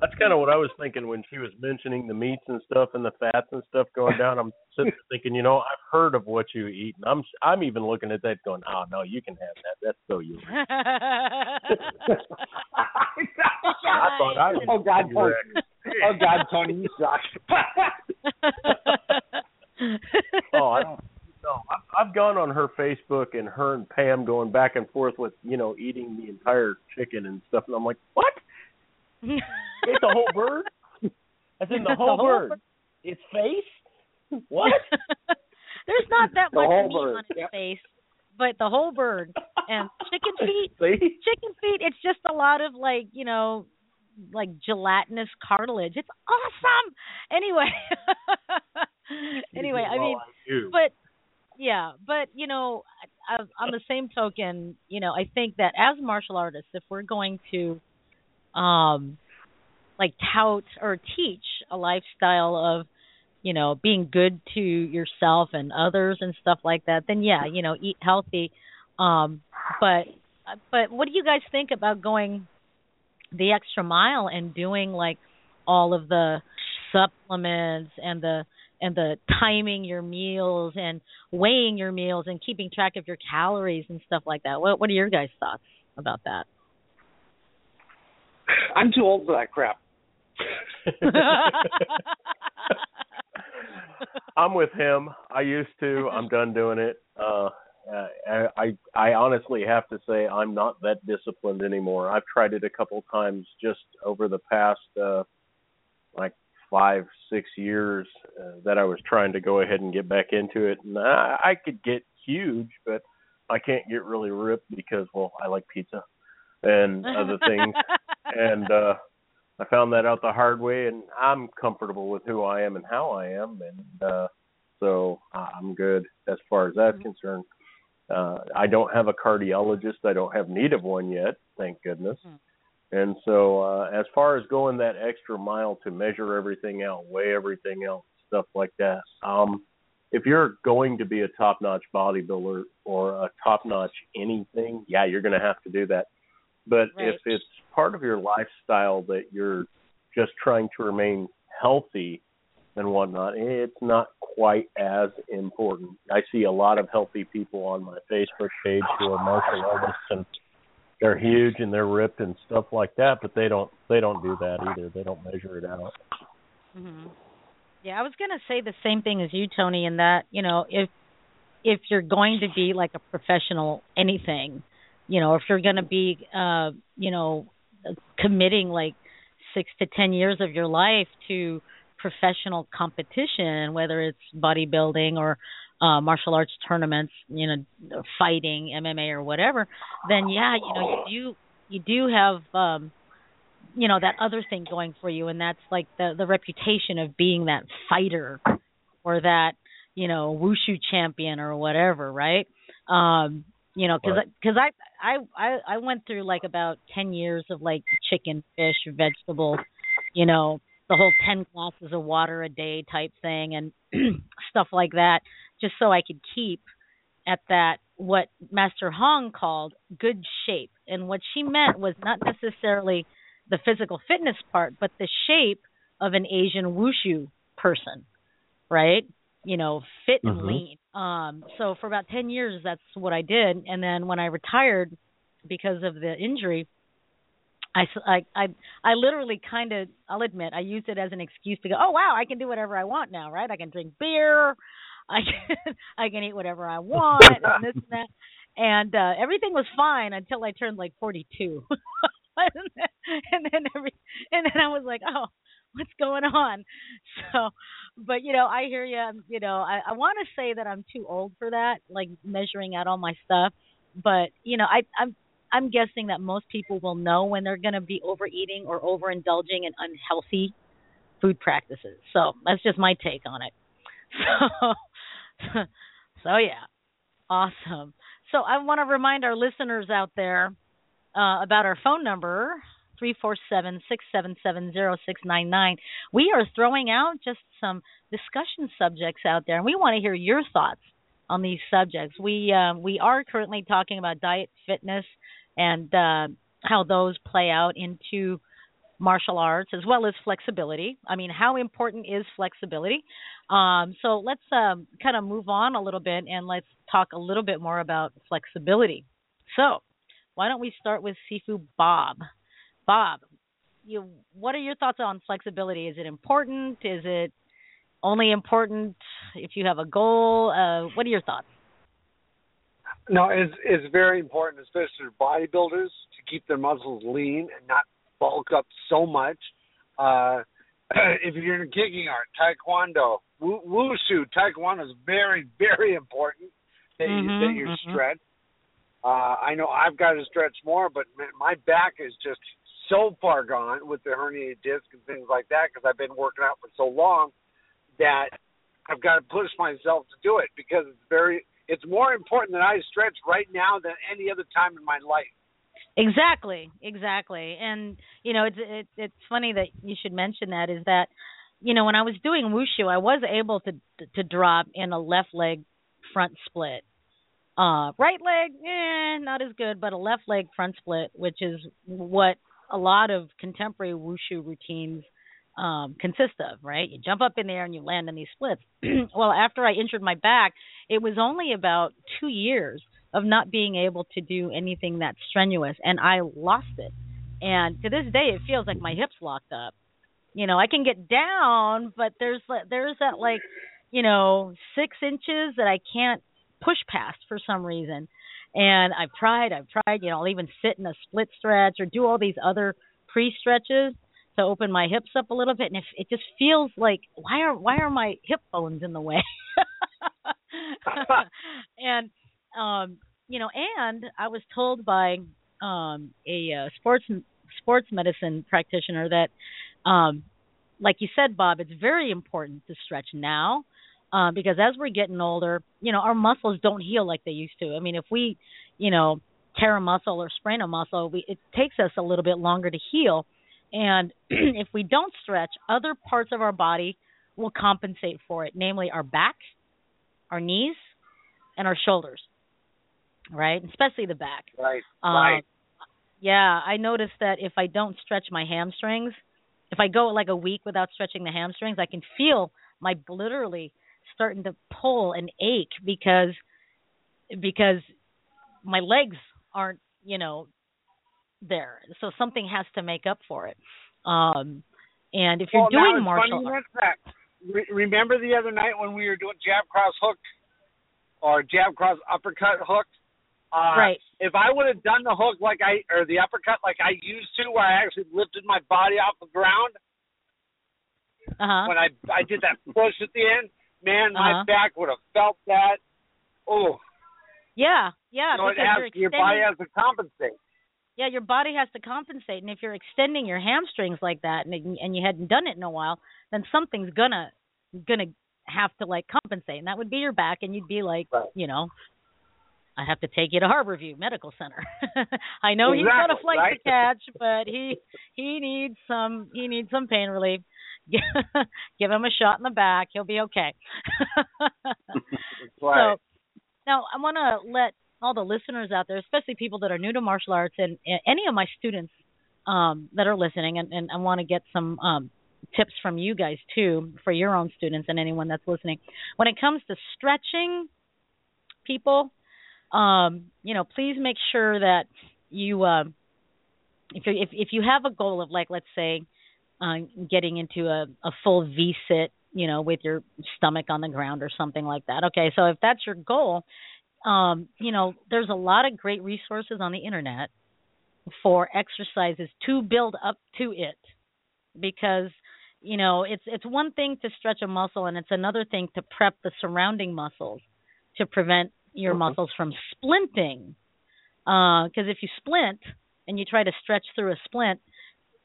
That's kind of what I was thinking when she was mentioning the meats and stuff and the fats and stuff going down. I'm sitting there thinking, you know, I've heard of what you eat, and I'm I'm even looking at that going, oh no, you can have that. That's so you. I thought I was Oh God, you Tony! were- Oh God, Tony, you suck. oh, I don't. No, I've, I've gone on her Facebook and her and Pam going back and forth with you know eating the entire chicken and stuff, and I'm like, what? Ate the whole bird? As in the whole, The whole bird. bird. Its face? What? There's not that The much meat bird, on its yep. face, but the whole bird and chicken feet. See? Chicken feet. It's just a lot of like you know, like gelatinous cartilage. It's awesome. Anyway, anyway, I mean, but yeah, but you know, on the same token, you know, I think that as martial artists, if we're going to, um, like tout or teach a lifestyle of, you know, being good to yourself and others and stuff like that, then yeah, you know, eat healthy. Um, but but what do you guys think about going the extra mile and doing like all of the supplements and the and the timing your meals and weighing your meals and keeping track of your calories and stuff like that. What what are your guys' thoughts about that? I'm too old for that crap. I'm with him. I used to. I'm done doing it. Uh, I, I I honestly have to say I'm not that disciplined anymore. I've tried it a couple times just over the past uh, like five six years uh, that I was trying to go ahead and get back into it, and I, I could get huge, but I can't get really ripped because well I like pizza and other things, and uh, I found that out the hard way, and I'm comfortable with who I am and how I am, and uh, so uh, I'm good as far as that's concerned. Uh, I don't have a cardiologist. I don't have need of one yet, thank goodness. And so, uh, as far as going that extra mile to measure everything out, weigh everything out, stuff like that, um, if you're going to be a top-notch bodybuilder or a top-notch anything, yeah, you're going to have to do that. But if it's part of your lifestyle that you're just trying to remain healthy and whatnot, it's not quite as important. I see a lot of healthy people on my Facebook page who are martial artists and they're huge and they're ripped and stuff like that, but they don't they don't do that either. They don't measure it out. hmm Yeah, I was gonna say the same thing as you, Tony, in that you know if if you're going to be like a professional anything, you know, if you're gonna be uh, you know committing like six to ten years of your life to professional competition, whether it's bodybuilding or uh, martial arts tournaments, you know, fighting, MMA or whatever, then yeah, you know, you do you do have um you know that other thing going for you and that's like the the reputation of being that fighter or that you know wushu champion or whatever right um you know cuz Right. cuz I, I i i went through like about 10 years of like chicken fish vegetables you know the whole 10 glasses of water a day type thing and stuff like that just so I could keep at that what Master Hong called good shape. And what she meant was not necessarily the physical fitness part, but the shape of an Asian wushu person, right? You know, fit and Mhm. lean. Um, so for about 10 years, that's what I did. And then when I retired because of the injury, I, I, I, literally kind of, I'll admit, I used it as an excuse to go, oh, wow, I can do whatever I want now, right? I can drink beer. I can, I can eat whatever I want and this and that. And uh everything was fine until I turned like 42. and then, and then every and then I was like, "Oh, what's going on?" So, but you know, I hear you, you know, I I want to say that I'm too old for that, like measuring out all my stuff, but you know, I I'm I'm guessing that most people will know when they're going to be overeating or overindulging in unhealthy food practices. So, that's just my take on it. So, so yeah, awesome. So I want to remind our listeners out there uh, about our phone number three four seven six seven seven zero six nine nine. We are throwing out just some discussion subjects out there, and we want to hear your thoughts on these subjects. We uh, we are currently talking about diet, fitness, and uh, how those play out into martial arts as well as flexibility. I mean, how important is flexibility? Um, so let's um, kind of move on a little bit and let's talk a little bit more about flexibility. So, why don't we start with Sifu Bob? Bob, you, what are your thoughts on flexibility? Is it important? Is it only important if you have a goal? Uh, what are your thoughts? No, it's it's very important, especially for bodybuilders, to keep their muscles lean and not bulk up so much. Uh, if you're in a kicking art, taekwondo, wushu, taekwondo is very, very important that you Mhm, that you mhm. stretch. Uh, I know I've got to stretch more, but my back is just so far gone with the herniated disc and things like that because I've been working out for so long that I've got to push myself to do it because it's very it's more important that I stretch right now than any other time in my life. Exactly, exactly. And you know, it's it, it's funny that you should mention that. Is that you know when I was doing wushu, I was able to to drop in a left leg front split. Uh, right leg, eh, not as good, but a left leg front split, which is what a lot of contemporary wushu routines um, consist of, right? You jump up in the air and you land in these splits. well, after I injured my back, it was only about two years of not being able to do anything that strenuous, and I lost it. And to this day, it feels like my hips locked up. You know, I can get down, but there's there's that like, you know, six inches that I can't push past for some reason. And I've tried, I've tried. You know, I'll even sit in a split stretch or do all these other pre stretches to open my hips up a little bit, and if it just feels like why are why are my hip bones in the way? and um you know and i was told by um a uh, sports sports medicine practitioner that um like you said bob it's very important to stretch now uh, because as we're getting older you know our muscles don't heal like they used to i mean if we you know tear a muscle or sprain a muscle we it takes us a little bit longer to heal and if we don't stretch other parts of our body will compensate for it namely our back our knees and our shoulders right especially the back Right. um, right. yeah i noticed that if i don't stretch my hamstrings if i go like a week without stretching the hamstrings i can feel my literally starting to pull and ache because because my legs aren't you know there so something has to make up for it um and if you're doing martial funny you mention that. Re- remember the other night when we were doing jab cross hook or jab cross uppercut hook? Uh, Right. If I would have done the hook like I or the uppercut like I used to, where I actually lifted my body off the ground uh-huh when I I did that push at the end, man, my Uh-huh. back would have felt that. Oh, yeah yeah so it has, your body has to compensate. Yeah, your body has to compensate, and if you're extending your hamstrings like that, and and you hadn't done it in a while, then something's gonna gonna have to like compensate, and that would be your back, and you'd be like, you know, I have to take you to Harborview Medical Center. I know he's got a flight right? to catch, but he he needs some he needs some pain relief. Give him a shot in the back, he'll be okay. Right. So now I want to let all the listeners out there, especially people that are new to martial arts, and, and any of my students um, that are listening, and, and I want to get some um, tips from you guys too for your own students and anyone that's listening. When it comes to stretching, people, um, you know, please make sure that you, uh, if you if if you have a goal of like, let's say, uh, getting into a, a full V sit, you know, with your stomach on the ground or something like that. Okay, so if that's your goal, um, you know, there's a lot of great resources on the internet for exercises to build up to it because you know it's it's one thing to stretch a muscle and it's another thing to prep the surrounding muscles to prevent your muscles from splinting because if you splint and you try to stretch through a splint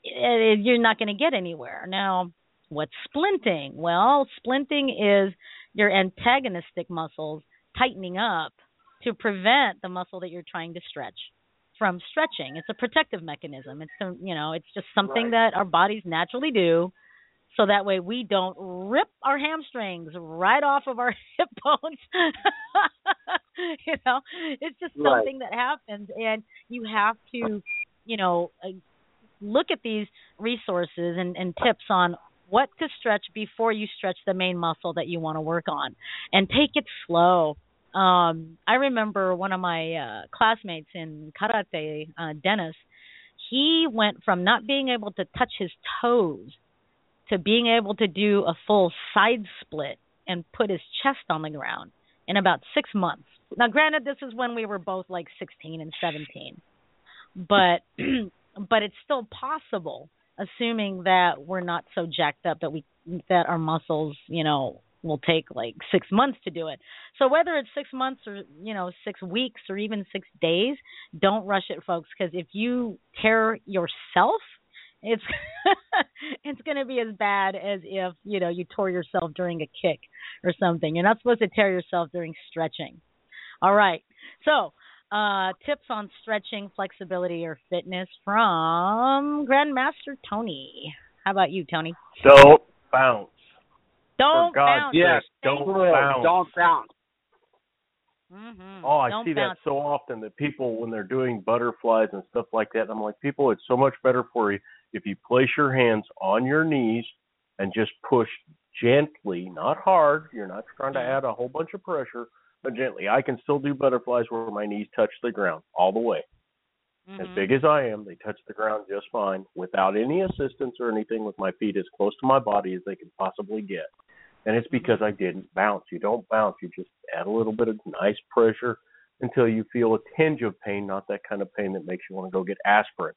eh, you're not going to get anywhere. Now what's splinting? Well splinting is your antagonistic muscles tightening up to prevent the muscle that you're trying to stretch from stretching. It's a protective mechanism. It's you know, it's just something that our bodies naturally do so that way we don't rip our hamstrings right off of our hip bones. you know, it's just Right. something that happens and you have to, you know, uh, look at these resources and, and tips on what to stretch before you stretch the main muscle that you want to work on and take it slow um i remember one of my uh classmates in karate uh dennis he went from not being able to touch his toes to being able to do a full side split and put his chest on the ground in about 6 months. Now granted this is when we were both like 16 and 17 but but it's still possible assuming that we're not so jacked up that we that our muscles, you know, will take like 6 months to do it. So whether it's 6 months or, you know, 6 weeks or even 6 days, don't rush it folks because if you tear yourself it's it's going to be as bad as if you know you tore yourself during a kick or something. You're not supposed to tear yourself during stretching. All right. So, uh, tips on stretching, flexibility, or fitness from Grandmaster Tony. How about you, Tony? Don't bounce. Don't For bounce. Yes, don't bounce. Don't bounce. Mm-hmm. Oh, I Don't see bounce. that so often that people when they're doing butterflies and stuff like that, I'm like, people, it's so much better for you if you place your hands on your knees and just push gently, not hard. You're not trying to add a whole bunch of pressure, but gently. I can still do butterflies where my knees touch the ground all the way. Mm-hmm. As big as I am, they touch the ground just fine without any assistance or anything with my feet as close to my body as they can possibly get. And it's because I didn't bounce. You don't bounce, you just add a little bit of nice pressure until you feel a tinge of pain, not that kind of pain that makes you want to go get aspirin.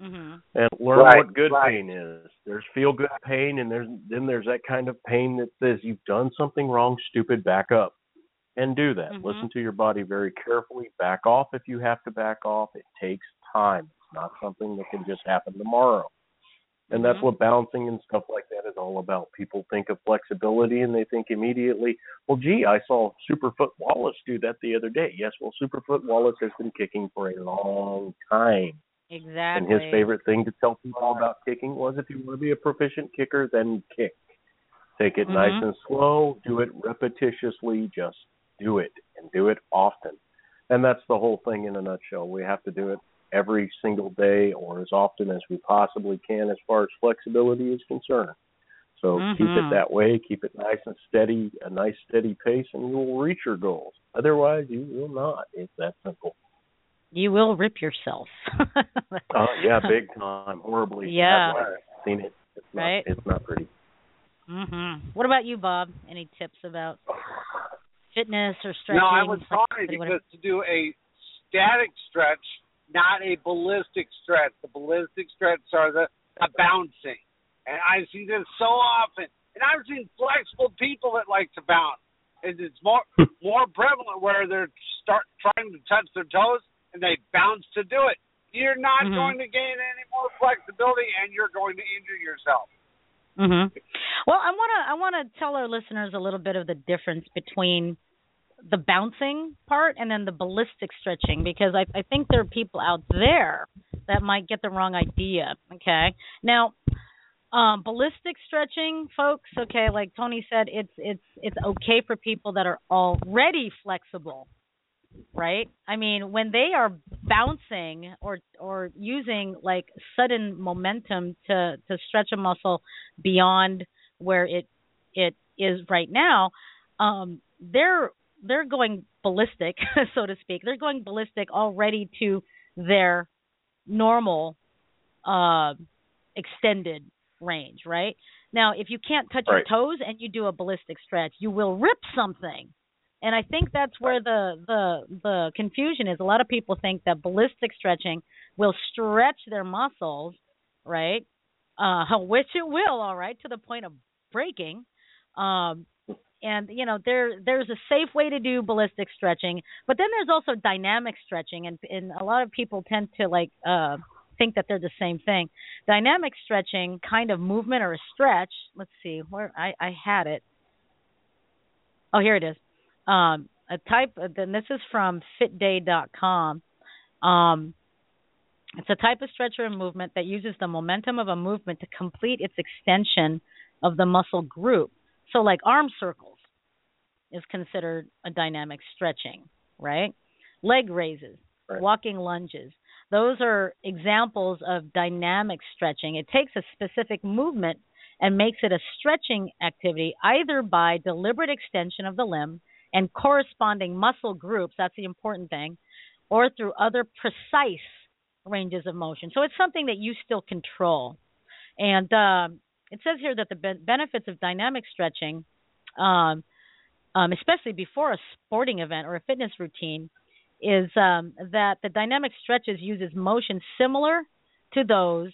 Mm-hmm. And learn Right, what good right. pain is. There's feel good pain and there's then there's that kind of pain that says you've done something wrong, stupid, back up. And do that. Mhm. Listen to your body very carefully. Back off if you have to back off. It takes time. It's not something that can just happen tomorrow. And that's Mhm. what balancing and stuff like that is all about. People think of flexibility and they think immediately, well, gee, I saw Superfoot Wallace do that the other day. Yes, well, Superfoot Wallace has been kicking for a long time. Exactly. And his favorite thing to tell people about kicking was if you want to be a proficient kicker, then kick. Take it nice Mhm. and slow, do it repetitiously, just do it and do it often. And that's the whole thing in a nutshell. We have to do it every single day or as often as we possibly can as far as flexibility is concerned. So keep it Mhm. that way, keep it nice and steady, a nice steady pace, and you will reach your goals. Otherwise, you will not. It's that simple. You will rip yourself. Uh, yeah, big time, horribly. Yeah. I've seen it. It's not. Right. It's not pretty. Mhm. What about you, Bob? Any tips about fitness or stretching? No, I was trying because to do a static stretch, not a ballistic stretch. The ballistic stretch are the, the bouncing, and I see this so often. And I've seen flexible people that like to bounce, and it's more more prevalent where they're start trying to touch their toes and they bounce to do it. You're not Mhm. going to gain any more flexibility, and you're going to injure yourself. Mhm. Well, I want to I want to tell our listeners a little bit of the difference between the bouncing part and then the ballistic stretching because I I think there are people out there that might get the wrong idea, okay? Now, um ballistic stretching, folks, okay, like Tony said, it's it's it's okay for people that are already flexible. Right? I mean, when they are bouncing or or using like sudden momentum to to stretch a muscle beyond where it it is right now, um, they're they're going ballistic, so to speak. They're going ballistic already to their normal uh, extended range, right? Now, if you can't touch Right. your toes and you do a ballistic stretch, you will rip something. And I think that's where the the the confusion is. A lot of people think that ballistic stretching will stretch their muscles, right? Uh, which it will, all right, to the point of breaking. Um, and you know there there's a safe way to do ballistic stretching, but then there's also dynamic stretching, and and a lot of people tend to like uh, think that they're the same thing. Dynamic stretching, kind of movement or a stretch. Let's see where I I had it. Oh, here it is. Um, a type. Then this is from FitDay.com. Um, it's a type of stretcher and movement that uses the momentum of a movement to complete its extension of the muscle group. So, like arm circles is considered a dynamic stretching, right? Leg raises, walking lunges. Those are examples of dynamic stretching. It takes a specific movement and makes it a stretching activity either by deliberate extension of the limb and corresponding muscle groups, that's the important thing, or through other precise ranges of motion. So it's something that you still control. And um, it says here that the ben- benefits of dynamic stretching, um, um, especially before a sporting event or a fitness routine, is um, that the dynamic stretches uses motion similar to those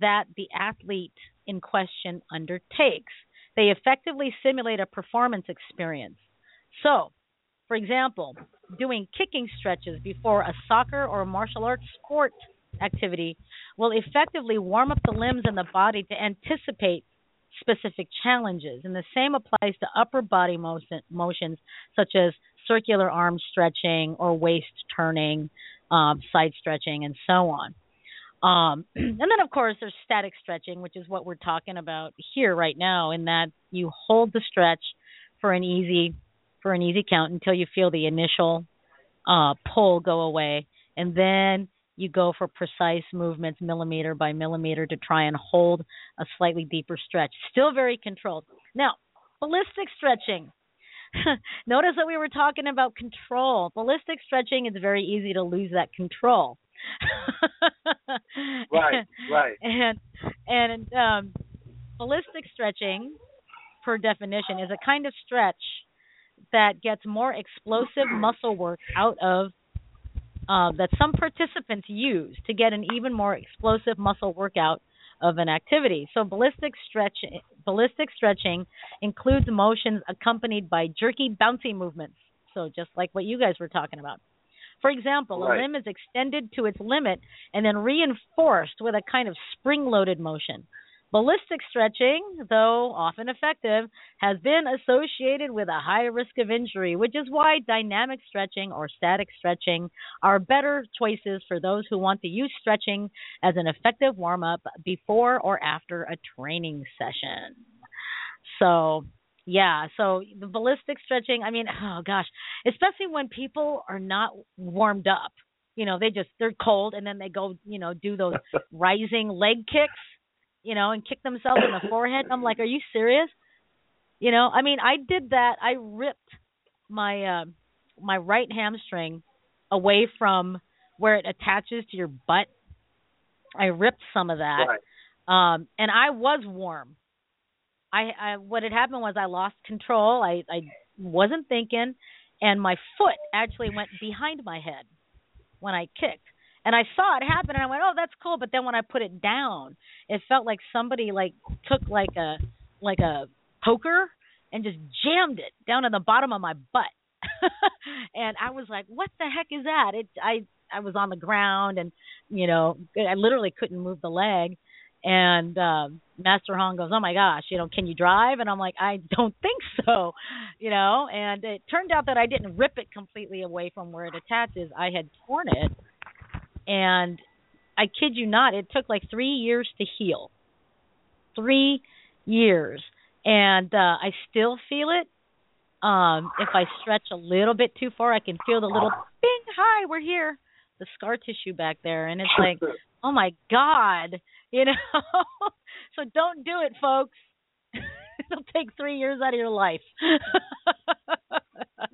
that the athlete in question undertakes. They effectively simulate a performance experience. So, for example, doing kicking stretches before a soccer or martial arts sport activity will effectively warm up the limbs and the body to anticipate specific challenges. And the same applies to upper body motion, motions such as circular arm stretching or waist turning, um, side stretching, and so on. Um, and then, of course, there's static stretching, which is what we're talking about here right now, in that you hold the stretch for an easy for an easy count until you feel the initial uh, pull go away, and then you go for precise movements, millimeter by millimeter, to try and hold a slightly deeper stretch. Still very controlled. Now, ballistic stretching. Notice that we were talking about control. Ballistic stretching is very easy to lose that control. right, right. And and um, ballistic stretching, per definition, is a kind of stretch that gets more explosive muscle work out of uh, that some participants use to get an even more explosive muscle workout of an activity. So ballistic stretch ballistic stretching includes motions accompanied by jerky bouncy movements. So just like what you guys were talking about. For example, Right. a limb is extended to its limit and then reinforced with a kind of spring-loaded motion. Ballistic stretching, though often effective, has been associated with a high risk of injury, which is why dynamic stretching or static stretching are better choices for those who want to use stretching as an effective warm up before or after a training session. So, yeah, so the ballistic stretching, I mean, oh gosh, especially when people are not warmed up. You know, they just they're cold and then they go, you know, do those rising leg kicks, you know, and kick themselves in the forehead. I'm like, are you serious? You know, I mean, I did that. I ripped my uh, my right hamstring away from where it attaches to your butt. I ripped some of that, um, and I was warm. I, I what had happened was I lost control. I I wasn't thinking, and my foot actually went behind my head when I kicked. And I saw it happen, and I went, "Oh, that's cool." But then when I put it down, it felt like somebody like took like a like a poker and just jammed it down in the bottom of my butt. and I was like, "What the heck is that?" It I I was on the ground, and you know, I literally couldn't move the leg. And um Master Hong goes, "Oh my gosh, you know, can you drive?" And I'm like, "I don't think so," you know. And it turned out that I didn't rip it completely away from where it attaches. I had torn it, and I kid you not, it took like three years to heal. Three years, and uh I still feel it. Um, if I stretch a little bit too far, I can feel the little bing. Hi, we're here. The scar tissue back there, and it's like, oh my god, you know. so don't do it, folks. It'll take three years out of your life.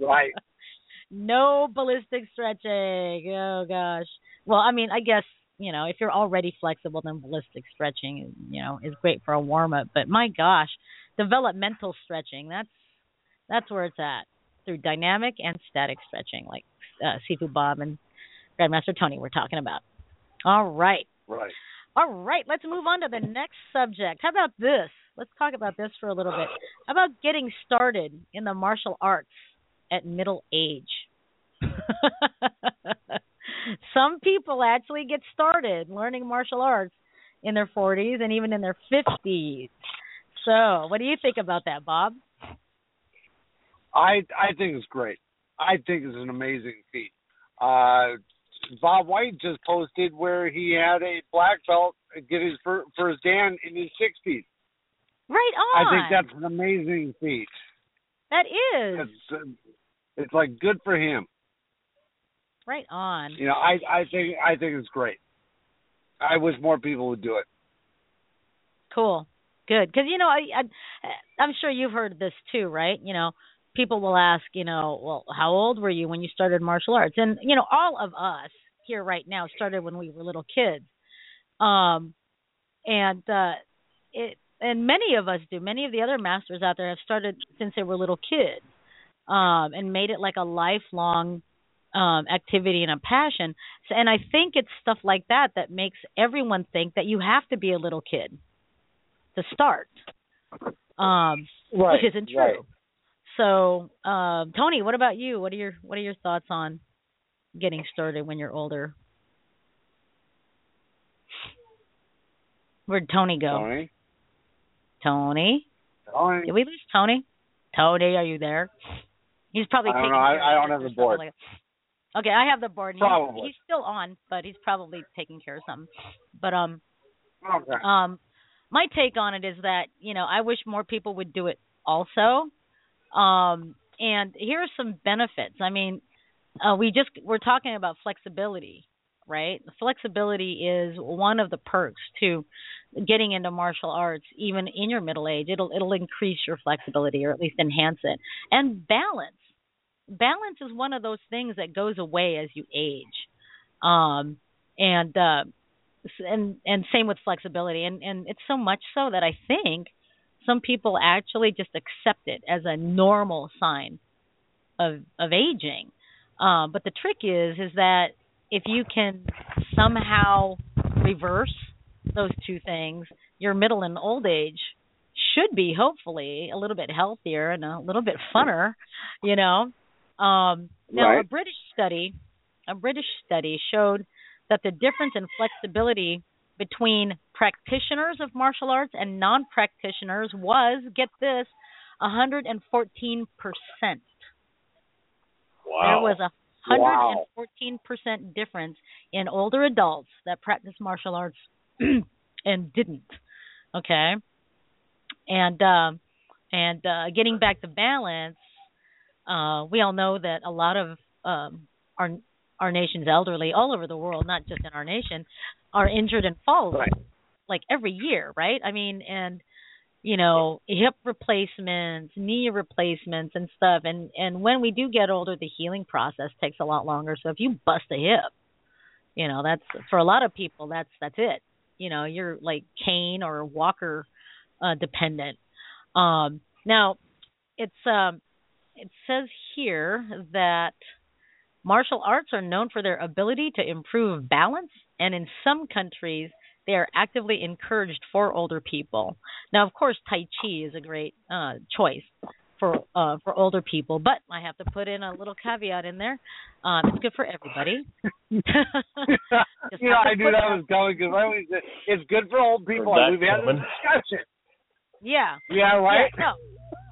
Right. No ballistic stretching. Oh gosh. Well, I mean, I guess you know if you're already flexible, then ballistic stretching, you know, is great for a warm up. But my gosh, developmental stretching. That's that's where it's at through dynamic and static stretching, like uh, Sifu Bob and Grandmaster Tony were talking about. All right. Right. All right, let's move on to the next subject. How about this? Let's talk about this for a little bit. How about getting started in the martial arts at middle age? Some people actually get started learning martial arts in their 40s and even in their 50s. So, what do you think about that, Bob? I I think it's great. I think it's an amazing feat. Uh, Bob White just posted where he had a black belt get his fir- first dan in his 60s. Right on. I think that's an amazing feat. that is It's uh, it's like good for him. right on. You know, I I think I think it's great. I wish more people would do it. Cool. Good. Because, you know, I, I, I'm sure you've heard this too, right? You know, people will ask, you know, well, how old were you when you started martial arts? And, you know, all of us here right now started when we were little kids. Um, and, uh, it, and many of us do. Many of the other masters out there have started since they were little kids, um, and made it like a lifelong, um activity and a passion. So, and I think it's stuff like that that makes everyone think that you have to be a little kid to start. Um Right, which isn't true. right. So, um Tony, what about you? What are your what are your thoughts on getting started when you're older? Where'd Tony go? Tony? Tony? Tony? Did we lose Tony? Tony, are you there? He's probably I don't taking know. I- I don't have the board. like- Okay, I have the board. He's- Probably. He's, still on, but he's probably taking care of something. But um Okay. um my take on it is that, you know, I wish more people would do it also. Um and here are some benefits. I mean, uh we just we're talking about flexibility, right? Flexibility is one of the perks to getting into martial arts even in your middle age. It'll it'll increase your flexibility or at least enhance it. And balance. Balance is one of those things that goes away as you age. Um and uh and and same with flexibility and and it's so much so that I think some people actually just accept it as a normal sign of of aging. Um, but the trick is is that if you can somehow reverse those two things, your middle and old age should be hopefully a little bit healthier and a little bit funner, you know. Um, now a British study, a British study showed that the difference in flexibility between practitioners of martial arts and non-practitioners was get this 114%. There was a 114% difference in older adults that practiced martial arts and didn't. Okay? And um and uh getting back to balance, uh we all know that a lot of um our our nation's elderly all over the world, not just in our nation, are injured and fall like every year, right? I mean, and you know, hip replacements, knee replacements and stuff. And and when we do get older, the healing process takes a lot longer. So if you bust a hip, you know, that's for a lot of people that's that's it. You know, you're like cane or walker uh dependent. Um now it's um it says here that martial arts are known for their ability to improve balance and in some countries they are actively encouraged for older people. Now, of course, Tai Chi is a great uh, choice for uh, for older people, but I have to put in a little caveat in there. Um, it's good for everybody. Just you know, I knew put that that- was coming because I always it's good for old people. We've had coming. this discussion. Yeah. Yeah, right? Yeah, no.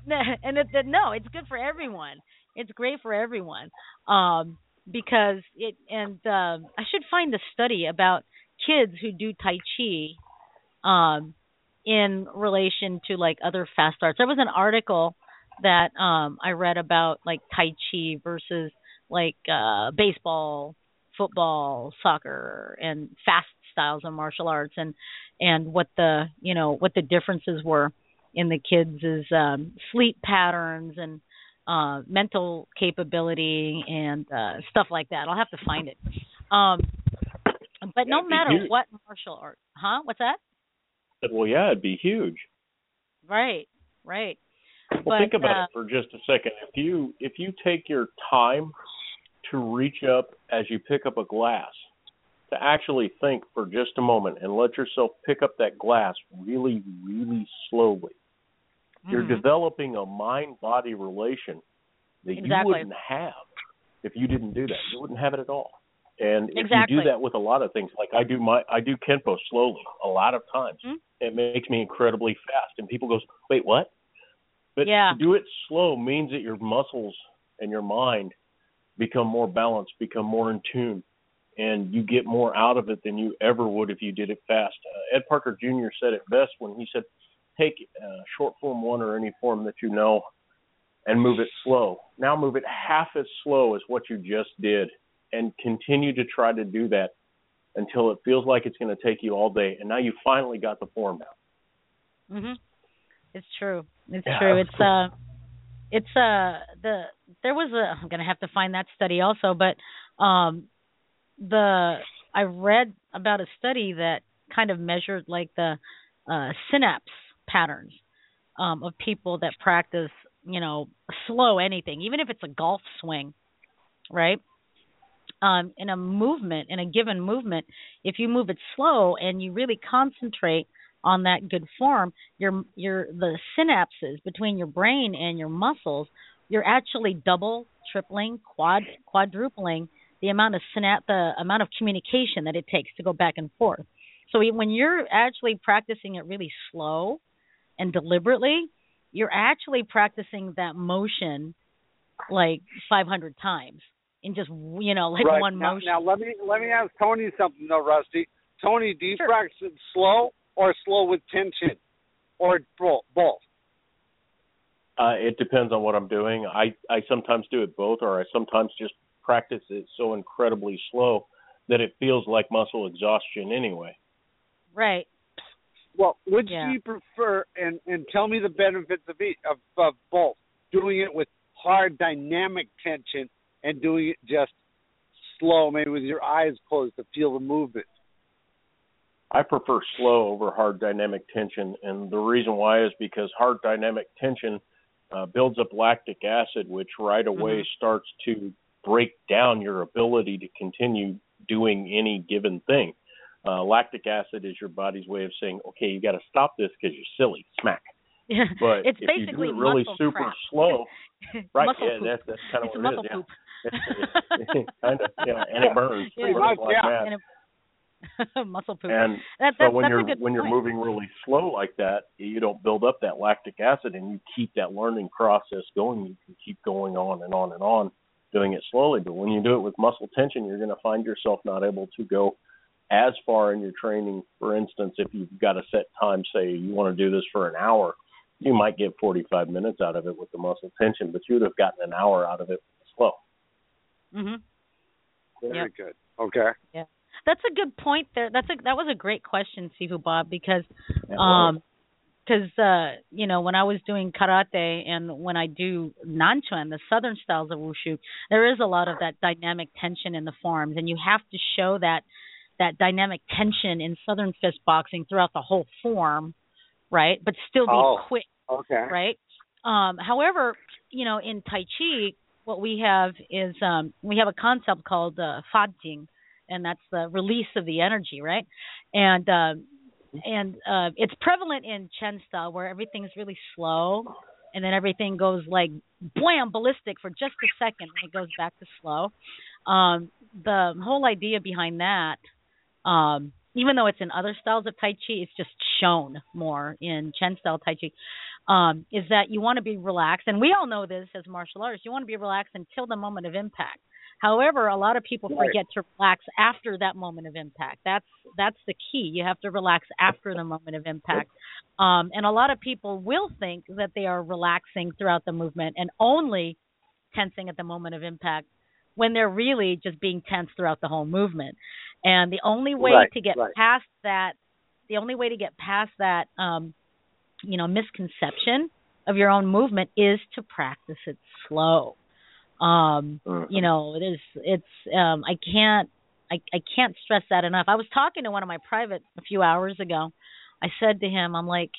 And it, no, it's good for everyone. It's great for everyone. Um because it and um I should find a study about kids who do tai chi um in relation to like other fast arts. There was an article that um I read about like tai chi versus like uh baseball, football, soccer and fast styles of martial arts and and what the you know what the differences were in the kids' um sleep patterns and uh mental capability and uh stuff like that. I'll have to find it. Um but no matter what martial art huh? What's that? Well, yeah, it'd be huge. Right, right. Well, But, think about uh, it for just a second. If you if you take your time to reach up as you pick up a glass, to actually think for just a moment and let yourself pick up that glass really, really slowly, you're Mhm. developing a mind body relation that you wouldn't have if you didn't do that. You wouldn't have it at all. And if Exactly. you do that with a lot of things, like I do my I do kenpo slowly a lot of times, Mhm. it makes me incredibly fast. And people goes, wait, what? But Yeah. to do it slow means that your muscles and your mind become more balanced, become more in tune, and you get more out of it than you ever would if you did it fast. Uh, Ed Parker Jr. said it best when he said, take uh, short form one or any form that you know and move it slow. Now move it half as slow as what you just did and continue to try to do that until it feels like it's going to take you all day. And now you finally got the form down. Mhm. It's true. It's Yeah. true. It's uh it's uh the there was a I'm going to have to find that study also, but um the I read about a study that kind of measured like the uh synapse patterns um of people that practice, you know, slow anything, even if it's a golf swing, right? um, in a movement, in a given movement, if you move it slow and you really concentrate on that good form, your your the synapses between your brain and your muscles, you're actually double, tripling, quad quadrupling the amount of synap the amount of communication that it takes to go back and forth. So when you're actually practicing it really slow and deliberately, you're actually practicing that motion like 500 times in just you know like right. one now, motion. Now let me let me ask Tony something though, Rusty. Tony, do you sure. practice it slow or slow with tension, or both? Uh, it depends on what I'm doing. I I sometimes do it both, or I sometimes just practice it so incredibly slow that it feels like muscle exhaustion anyway. Right. Well, which yeah. do you prefer? And and tell me the benefits of each, of, of both. Doing it with hard dynamic tension and doing it just slow, maybe with your eyes closed to feel the movement. I prefer slow over hard dynamic tension, and the reason why is because hard dynamic tension uh, builds up lactic acid, which right away mm-hmm. starts to break down your ability to continue doing any given thing. Uh, lactic acid is your body's way of saying, okay, you got to stop this because you're silly. Smack. Yeah, but it's if basically you do it really super crap. slow, right? muscle yeah, poop. that's that's kind of it's what muscle it is. poop. Yeah. kind of, yeah, and it burns. Yeah, it burns like yeah. mad. And it, muscle poop. And that, so when you're when point. you're moving really slow like that, you don't build up that lactic acid, and you keep that learning process going. You can keep going on and on and on, doing it slowly. But when you do it with muscle tension, you're going to find yourself not able to go as far in your training. For instance, if you've got a set time, say you want to do this for an hour, you might get 45 minutes out of it with the muscle tension, but you would have gotten an hour out of it slow. Mhm. Very Yep. good. Okay. Yeah. That's a good point there. That's a that was a great question, Sifu Bob, because um because uh you know when I was doing karate and when I do nanquan, the southern styles of wushu, there is a lot of that dynamic tension in the forms, and you have to show that that dynamic tension in southern fist boxing throughout the whole form, right? But still be Oh. quick, Okay. right? Um, however, you know, in Tai Chi, what we have is um, we have a concept called uh, Fa jing, and that's the release of the energy, right? And uh, and uh, it's prevalent in Chen style where everything's really slow, and then everything goes like blam ballistic for just a second, and it goes back to slow. Um, the whole idea behind that, um, even though it's in other styles of Tai Chi, it's just shown more in Chen style Tai Chi. Um, is that you want to be relaxed, and we all know this as martial artists. You want to be relaxed until the moment of impact. However, a lot of people forget to relax after that moment of impact. That's that's the key. You have to relax after the moment of impact. Um, and a lot of people will think that they are relaxing throughout the movement and only tensing at the moment of impact when they're really just being tense throughout the whole movement. And the only way Right, to get right. past that, the only way to get past that, um, you know, misconception of your own movement is to practice it slow. Um, you know, it is. It's. Um, I can't. I, I can't stress that enough. I was talking to one of my private a few hours ago. I said to him, I'm like,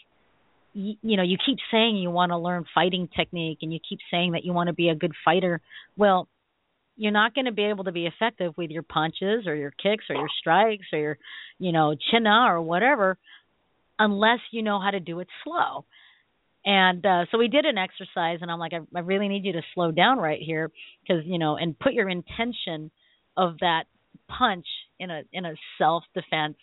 you, you know, you keep saying you want to learn fighting technique and you keep saying that you want to be a good fighter. Well, you're not going to be able to be effective with your punches or your kicks or your strikes or your, you know, chin na or whatever unless you know how to do it slow. And uh, so we did an exercise, and I'm like, I, I really need you to slow down right here, because you know, and put your intention of that punch in a in a self defense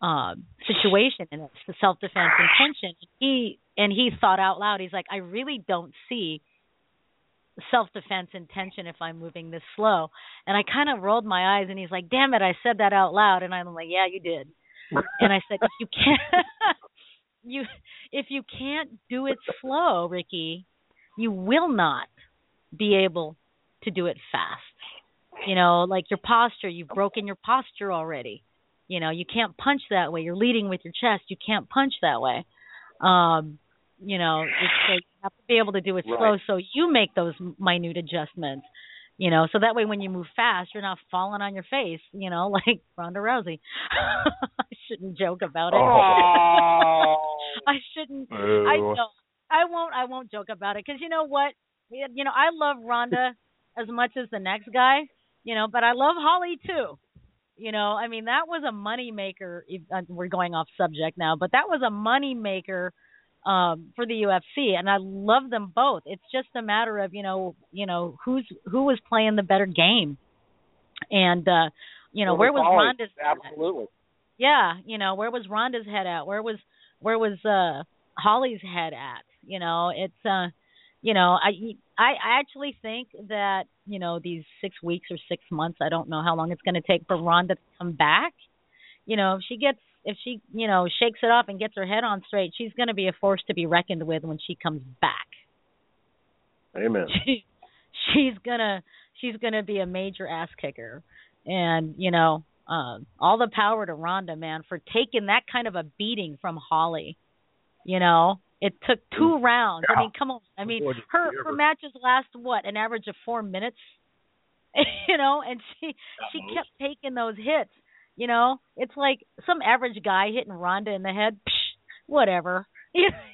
um, situation, and it's the self defense intention. He and he thought out loud. He's like, I really don't see self defense intention if I'm moving this slow. And I kind of rolled my eyes, and he's like, Damn it, I said that out loud, and I'm like, Yeah, you did. and I said, if you can't, you if you can't do it slow, Ricky, you will not be able to do it fast. You know, like your posture, you've broken your posture already. You know, you can't punch that way. You're leading with your chest. You can't punch that way. Um, you know, it's like you have to be able to do it slow, so you make those minute adjustments. You know, so that way when you move fast, you're not falling on your face. You know, like Ronda Rousey. I shouldn't joke about it. Oh. I shouldn't. I don't. I won't. I won't joke about it because you know what? You know, I love Ronda as much as the next guy, you know, but I love Holly too. You know, I mean that was a money maker. uh, We're going off subject now, but that was a money maker um for the UFC and I love them both. It's just a matter of, you know, you know, who's who was playing the better game. And uh you know, where was Ronda's Absolutely. yeah, you know, where was Ronda's head at? Where was where was uh Holly's head at? You know, it's uh you know, I I I actually think that, you know, these 6 weeks or 6 months, I don't know how long it's going to take for Ronda to come back. You know, if she gets if she, you know, shakes it off and gets her head on straight, she's going to be a force to be reckoned with when she comes back. Amen. She, she's gonna she's gonna be a major ass kicker, and you know, um, all the power to Ronda, man, for taking that kind of a beating from Holly. You know, it took two rounds. I mean, come on. I mean, her her matches last what an average of four minutes. you know, and she she kept taking those hits. You know, it's like some average guy hitting Ronda in the head. Psh, whatever.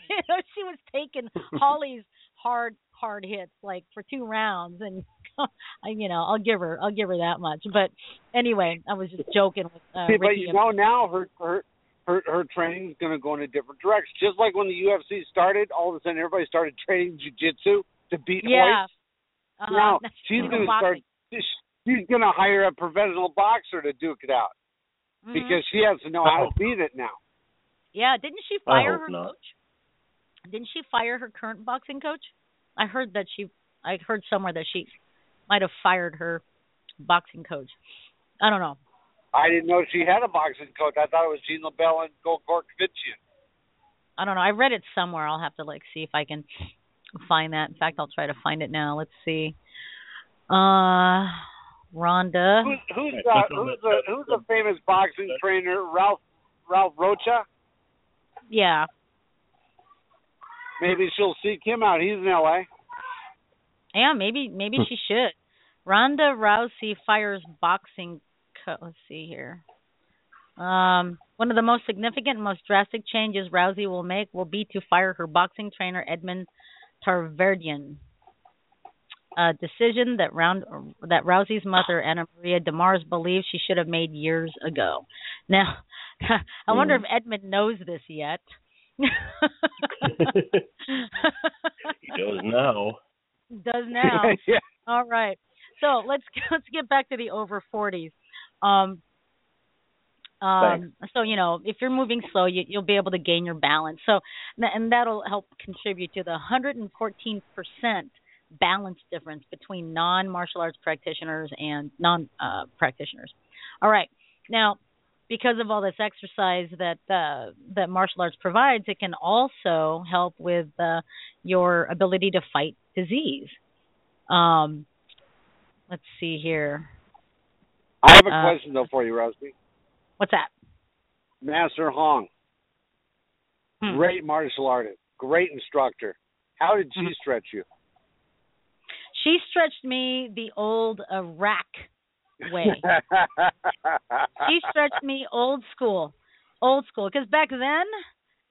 You know, she was taking Holly's hard hard hits like for two rounds, and you know, I'll give her I'll give her that much. But anyway, I was just joking with uh, See, but you know now her her her her training is going to go in a different direction. Just like when the UFC started, all of a sudden everybody started training jujitsu to beat yeah. Uh-huh. Now she's going to start. She's going to hire a professional boxer to duke it out Mhm. because she has to know how to beat it now. Yeah, didn't she fire her not. coach? Didn't she fire her current boxing coach? I heard that she I heard somewhere that she might have fired her boxing coach. I don't know. I didn't know she had a boxing coach. I thought it was Gene LeBell and Gokor Chivichyan. I don't know. I read it somewhere. I'll have to like see if I can find that. In fact, I'll try to find it now. Let's see. Uh Ronda. Who's who's uh, who's a who's a famous boxing trainer? Ralph Ralph Rocha. Yeah. Maybe she'll seek him out. He's in L.A. Yeah, maybe maybe she should. Ronda Rousey fires boxing co- let's see here. Um one of the most significant most drastic changes Rousey will make will be to fire her boxing trainer Edmond Tarverdyan. A decision that round that Rousey's mother AnnMaria De Mars believes she should have made years ago. Now, I wonder if Edmond knows this yet. He does now. does now. yeah. All right. So let's let's get back to the over forties. Um, um, so you know, if you're moving slow, you, you'll be able to gain your balance. So, and that'll help contribute to the 114 percent balance difference between non-martial arts practitioners and non-practitioners. all right. Now, because of all this exercise that uh, that martial arts provides, it can also help with uh, your ability to fight disease. Um, let's see here. I have a Uh, question though for you, Rusty. What's that? Master Hong, Hmm. great martial artist, great instructor. How did Mm-hmm. she stretch you? She stretched me the old Iraq way. she stretched me old school, old school. Because back then,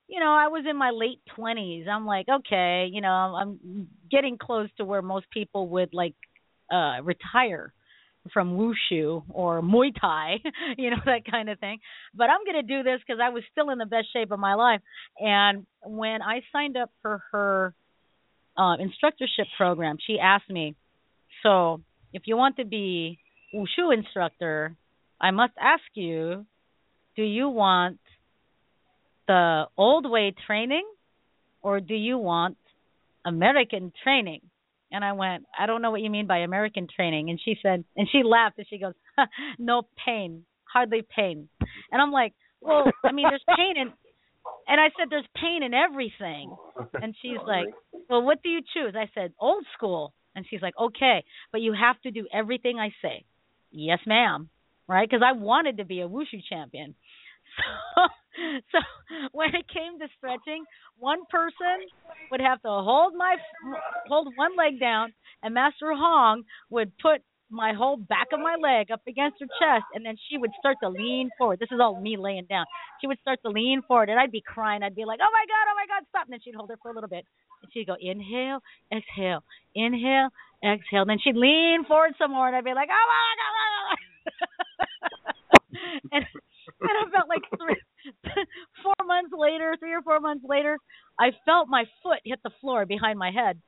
you know, I was in my late twenties. I'm like, okay, you know, I'm getting close to where most people would like uh retire from wushu or muay thai, you know, that kind of thing. But I'm going to do this because I was still in the best shape of my life. And when I signed up for her uh, instructorship program, she asked me, so if you want to be wushu instructor, I must ask you, do you want the old way training or do you want American training? And I went, I don't know what you mean by American training. And she said, and she laughed and she goes, no pain, hardly pain. And I'm like, well, I mean, there's pain in, and I said, there's pain in everything. And she's like, well, what do you choose? I said, old school. And she's like, okay, but you have to do everything I say. Yes, ma'am. Right? Because I wanted to be a wushu champion. So, so when it came to stretching, one person would have to hold my hold one leg down, and Master Hong would put my whole back of my leg up against her chest, and then she would start to lean forward. This is all me laying down. She would start to lean forward, and I'd be crying. I'd be like, "Oh my god, oh my god, stop!" And then she'd hold her for a little bit, and she'd go, "Inhale, exhale, inhale, exhale. Then she'd lean forward some more, and I'd be like, oh my god, oh god. Oh, and and I felt like three, four months later, three or four months later, I felt my foot hit the floor behind my head.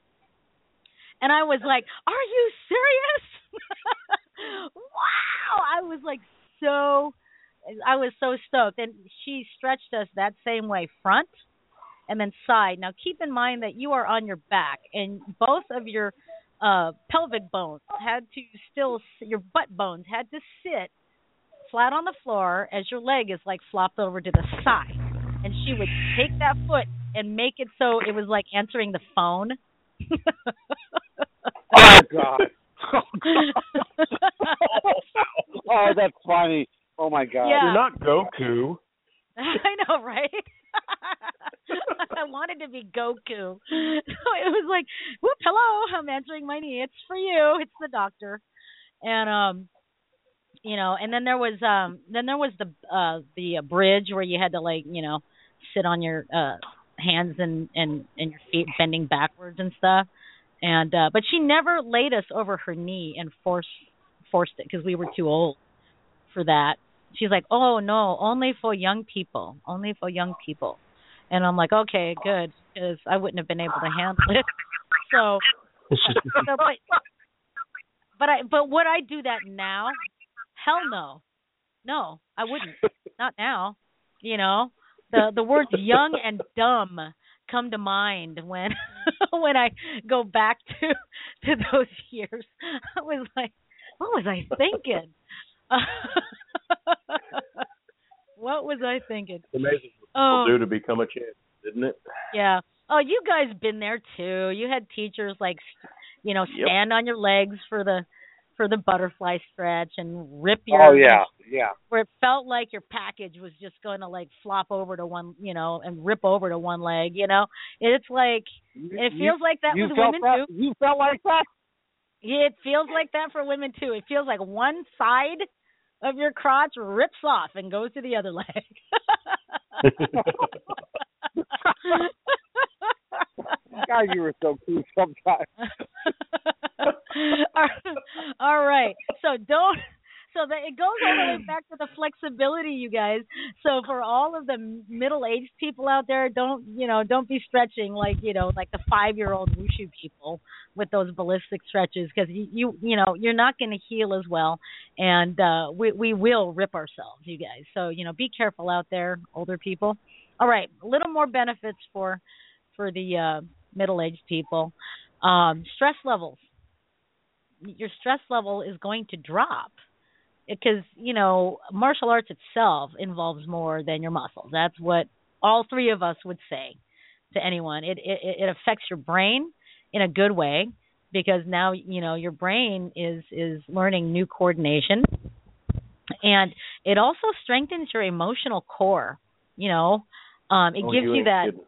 And I was like, Are you serious? wow. I was like so I was so stoked. And she stretched us that same way front and then side. Now keep in mind that you are on your back and both of your uh pelvic bones had to still your butt bones had to sit flat on the floor as your leg is like flopped over to the side. And she would take that foot and make it so it was like answering the phone. oh God. oh, that's funny. Oh my God. Yeah. You're not Goku. I know, right? I wanted to be Goku. So it was like, whoop, hello, I'm answering my knee. It's for you. It's the doctor. And um you know, and then there was um then there was the uh the uh, bridge where you had to like, you know, sit on your uh hands and and and your feet bending backwards and stuff. And uh but she never laid us over her knee and forced forced it because we were too old for that. She's like, "Oh no, only for young people. Only for young people." And I'm like, "Okay, good, because I wouldn't have been able to handle it." So, so but, but I but would I do that now? Hell no. No, I wouldn't. Not now. You know, the the words young and dumb come to mind when when I go back to to those years. I was like, what was I thinking? what was I thinking? It's amazing what Oh. people do to become a champion, isn't it? Yeah. Oh, you guys been there too. You had teachers like, you know, Yep. stand on your legs for the for the butterfly stretch and rip your Oh yeah, yeah. where it felt like your package was just going to like flop over to one, you know, and rip over to one leg, you know. It's like it feels like that you with women that? too. You felt like that? It feels like that for women too. It feels like one side of your crotch rips off and goes to the other leg. God, you were so cool sometimes. all right. So don't. So that it goes all the way back to the flexibility, you guys. So for all of the middle-aged people out there, don't you know? Don't be stretching like you know, like the five-year-old wushu people with those ballistic stretches, because you, you you know you're not going to heal as well, and uh we we will rip ourselves, you guys. So you know, be careful out there, older people. All right, a little more benefits for for the uh middle-aged people. Um, stress levels your stress level is going to drop because you know martial arts itself involves more than your muscles. That's what all three of us would say to anyone. It it, it affects your brain in a good way because now you know your brain is is learning new coordination. And it also strengthens your emotional core you know. Um it Oh, gives you you that kidding.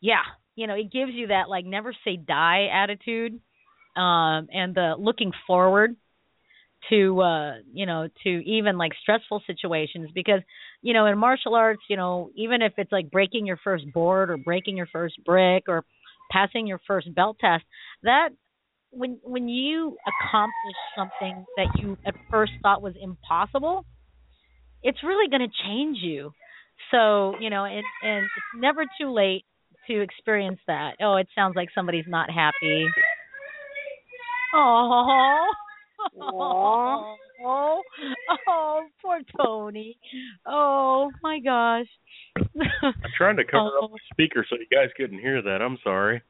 yeah you know it gives you that like never say die attitude um and the looking forward to uh you know to even like stressful situations because you know in martial arts you know even if it's like breaking your first board or breaking your first brick or passing your first belt test that when when you accomplish something that you at first thought was impossible it's really going to change you. So you know and and it's never too late to experience that. Oh it sounds like somebody's not happy oh oh oh oh poor tony. Oh my gosh. I'm trying to cover Oh. up the speaker so you guys couldn't hear that. I'm sorry.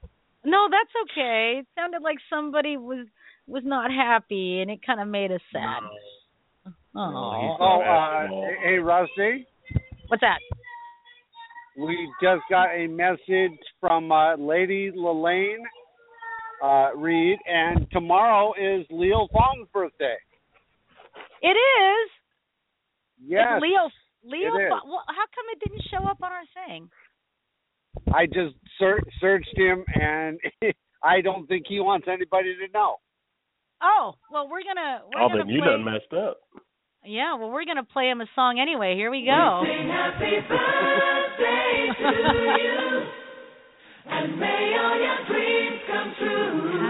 no that's okay. It sounded like somebody was was not happy and it kind of made us sad oh Oh, uh, hey, Rusty, what's that? We just got a message from uh, Lady Lelaine uh, Reed, and tomorrow is Leo Fong's birthday. it is Yes, It's leo leo it is. Fo- well, how come it didn't show up on our thing I just ser- searched him, and I don't think he wants anybody to know. oh well we're gonna we're oh, gonna then you play done messed up. Yeah, well, we're gonna play him a song anyway. Here we go. Happy birthday to you, and may all your dreams come true.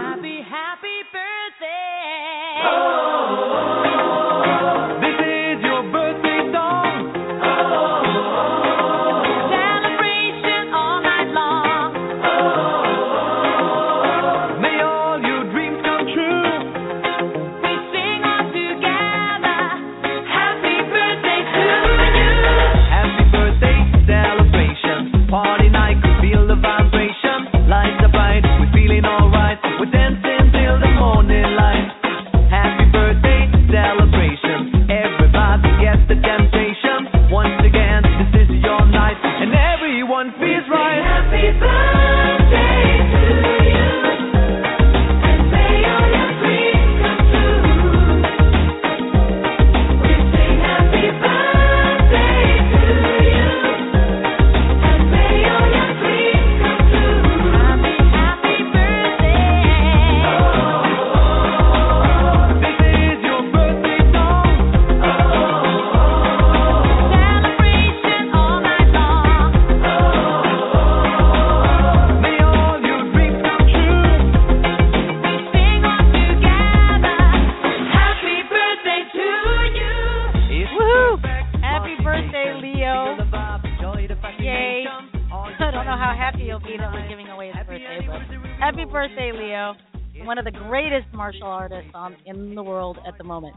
Artists on, in the world at the moment.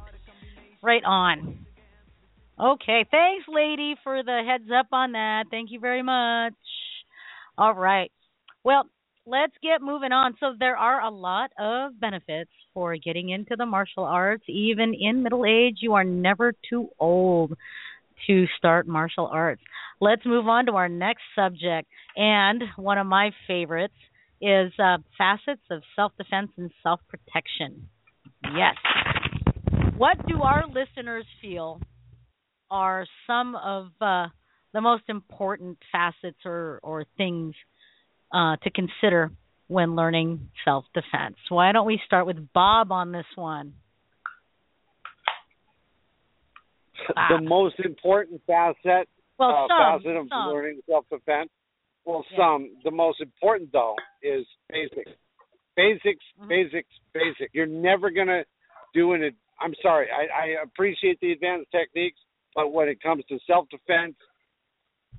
Right on. Okay, thanks, lady, for the heads up on that. Thank you very much. All right. Well, let's get moving on. So, there are a lot of benefits for getting into the martial arts. Even in middle age, you are never too old to start martial arts. Let's move on to our next subject. And one of my favorites is uh, facets of self defense and self protection. Yes. What do our listeners feel are some of uh, the most important facets or, or things uh, to consider when learning self defense? Why don't we start with Bob on this one? The most important facet, well, uh, some, facet of some. learning self defense. Well, Yeah. some. The most important though is basics. Basics, Mm-hmm. basics, basic. You're never gonna do an. I'm sorry. I, I appreciate the advanced techniques, but when it comes to self defense,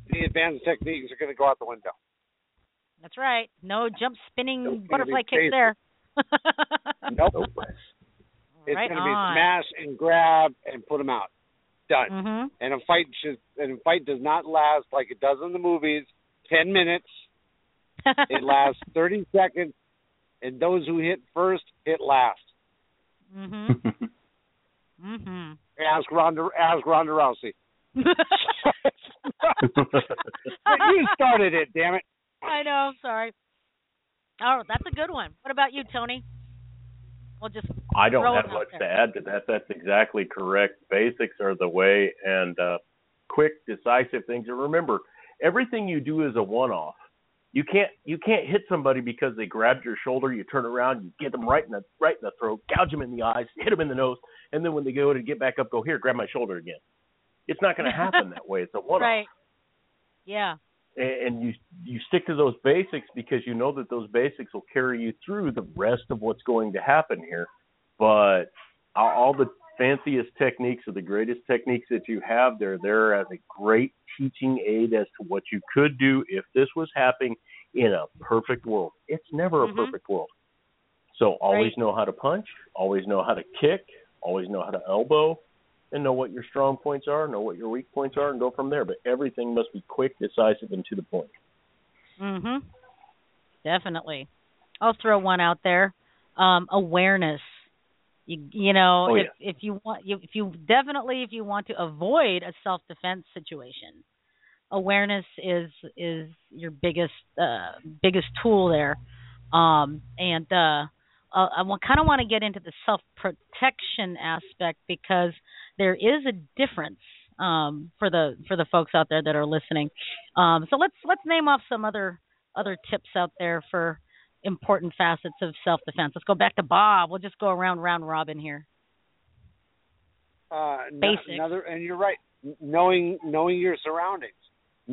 the advanced techniques are gonna go out the window. That's right. No jump spinning Nope, butterfly it's kicks there. Nope. It's Right gonna be smash and grab and put them out. Done. Mhm. And a fight should and a fight does not last like it does in the movies. Ten minutes. It lasts thirty seconds, and those who hit first hit last. Mm-hmm. mm-hmm. Ask Ronda. Ask Ronda Rousey. you started it, damn it. I know. I'm sorry. Oh, that's a good one. What about you, Tony? We'll just I don't have much there. to add to that. That's exactly correct. Basics are the way, and uh, quick, decisive things. And remember, everything you do is a one-off. You can't you can't hit somebody because they grabbed your shoulder. You turn around, you get them right in the right in the throat, gouge them in the eyes, hit them in the nose, and then when they go to get back up, go here, grab my shoulder again. It's not going to happen that way. It's a one-off. Right. Yeah. and and you you stick to those basics because you know that those basics will carry you through the rest of what's going to happen here. But all the fanciest techniques or the greatest techniques that you have, they're there as a great teaching aid as to what you could do if this was happening in a perfect world. It's never a Mhm. perfect world. So always Right. know how to punch, always know how to kick, always know how to elbow, and know what your strong points are, know what your weak points are, and go from there. But everything must be quick, decisive, and to the point. Mhm. Definitely. I'll throw one out there. Um, awareness. You you know Oh, if if you want you if you definitely if you want to avoid a self defense situation, awareness is is your biggest uh biggest tool there. Um and uh uh, I kind of want to get into the self protection aspect because there is a difference um, for the for the folks out there that are listening. Um, so let's let's name off some other other tips out there for important facets of self defense. Let's go back to Bob. We'll just go around round robin here. Uh, no- Basics. Another, and you're right. Knowing knowing your surroundings,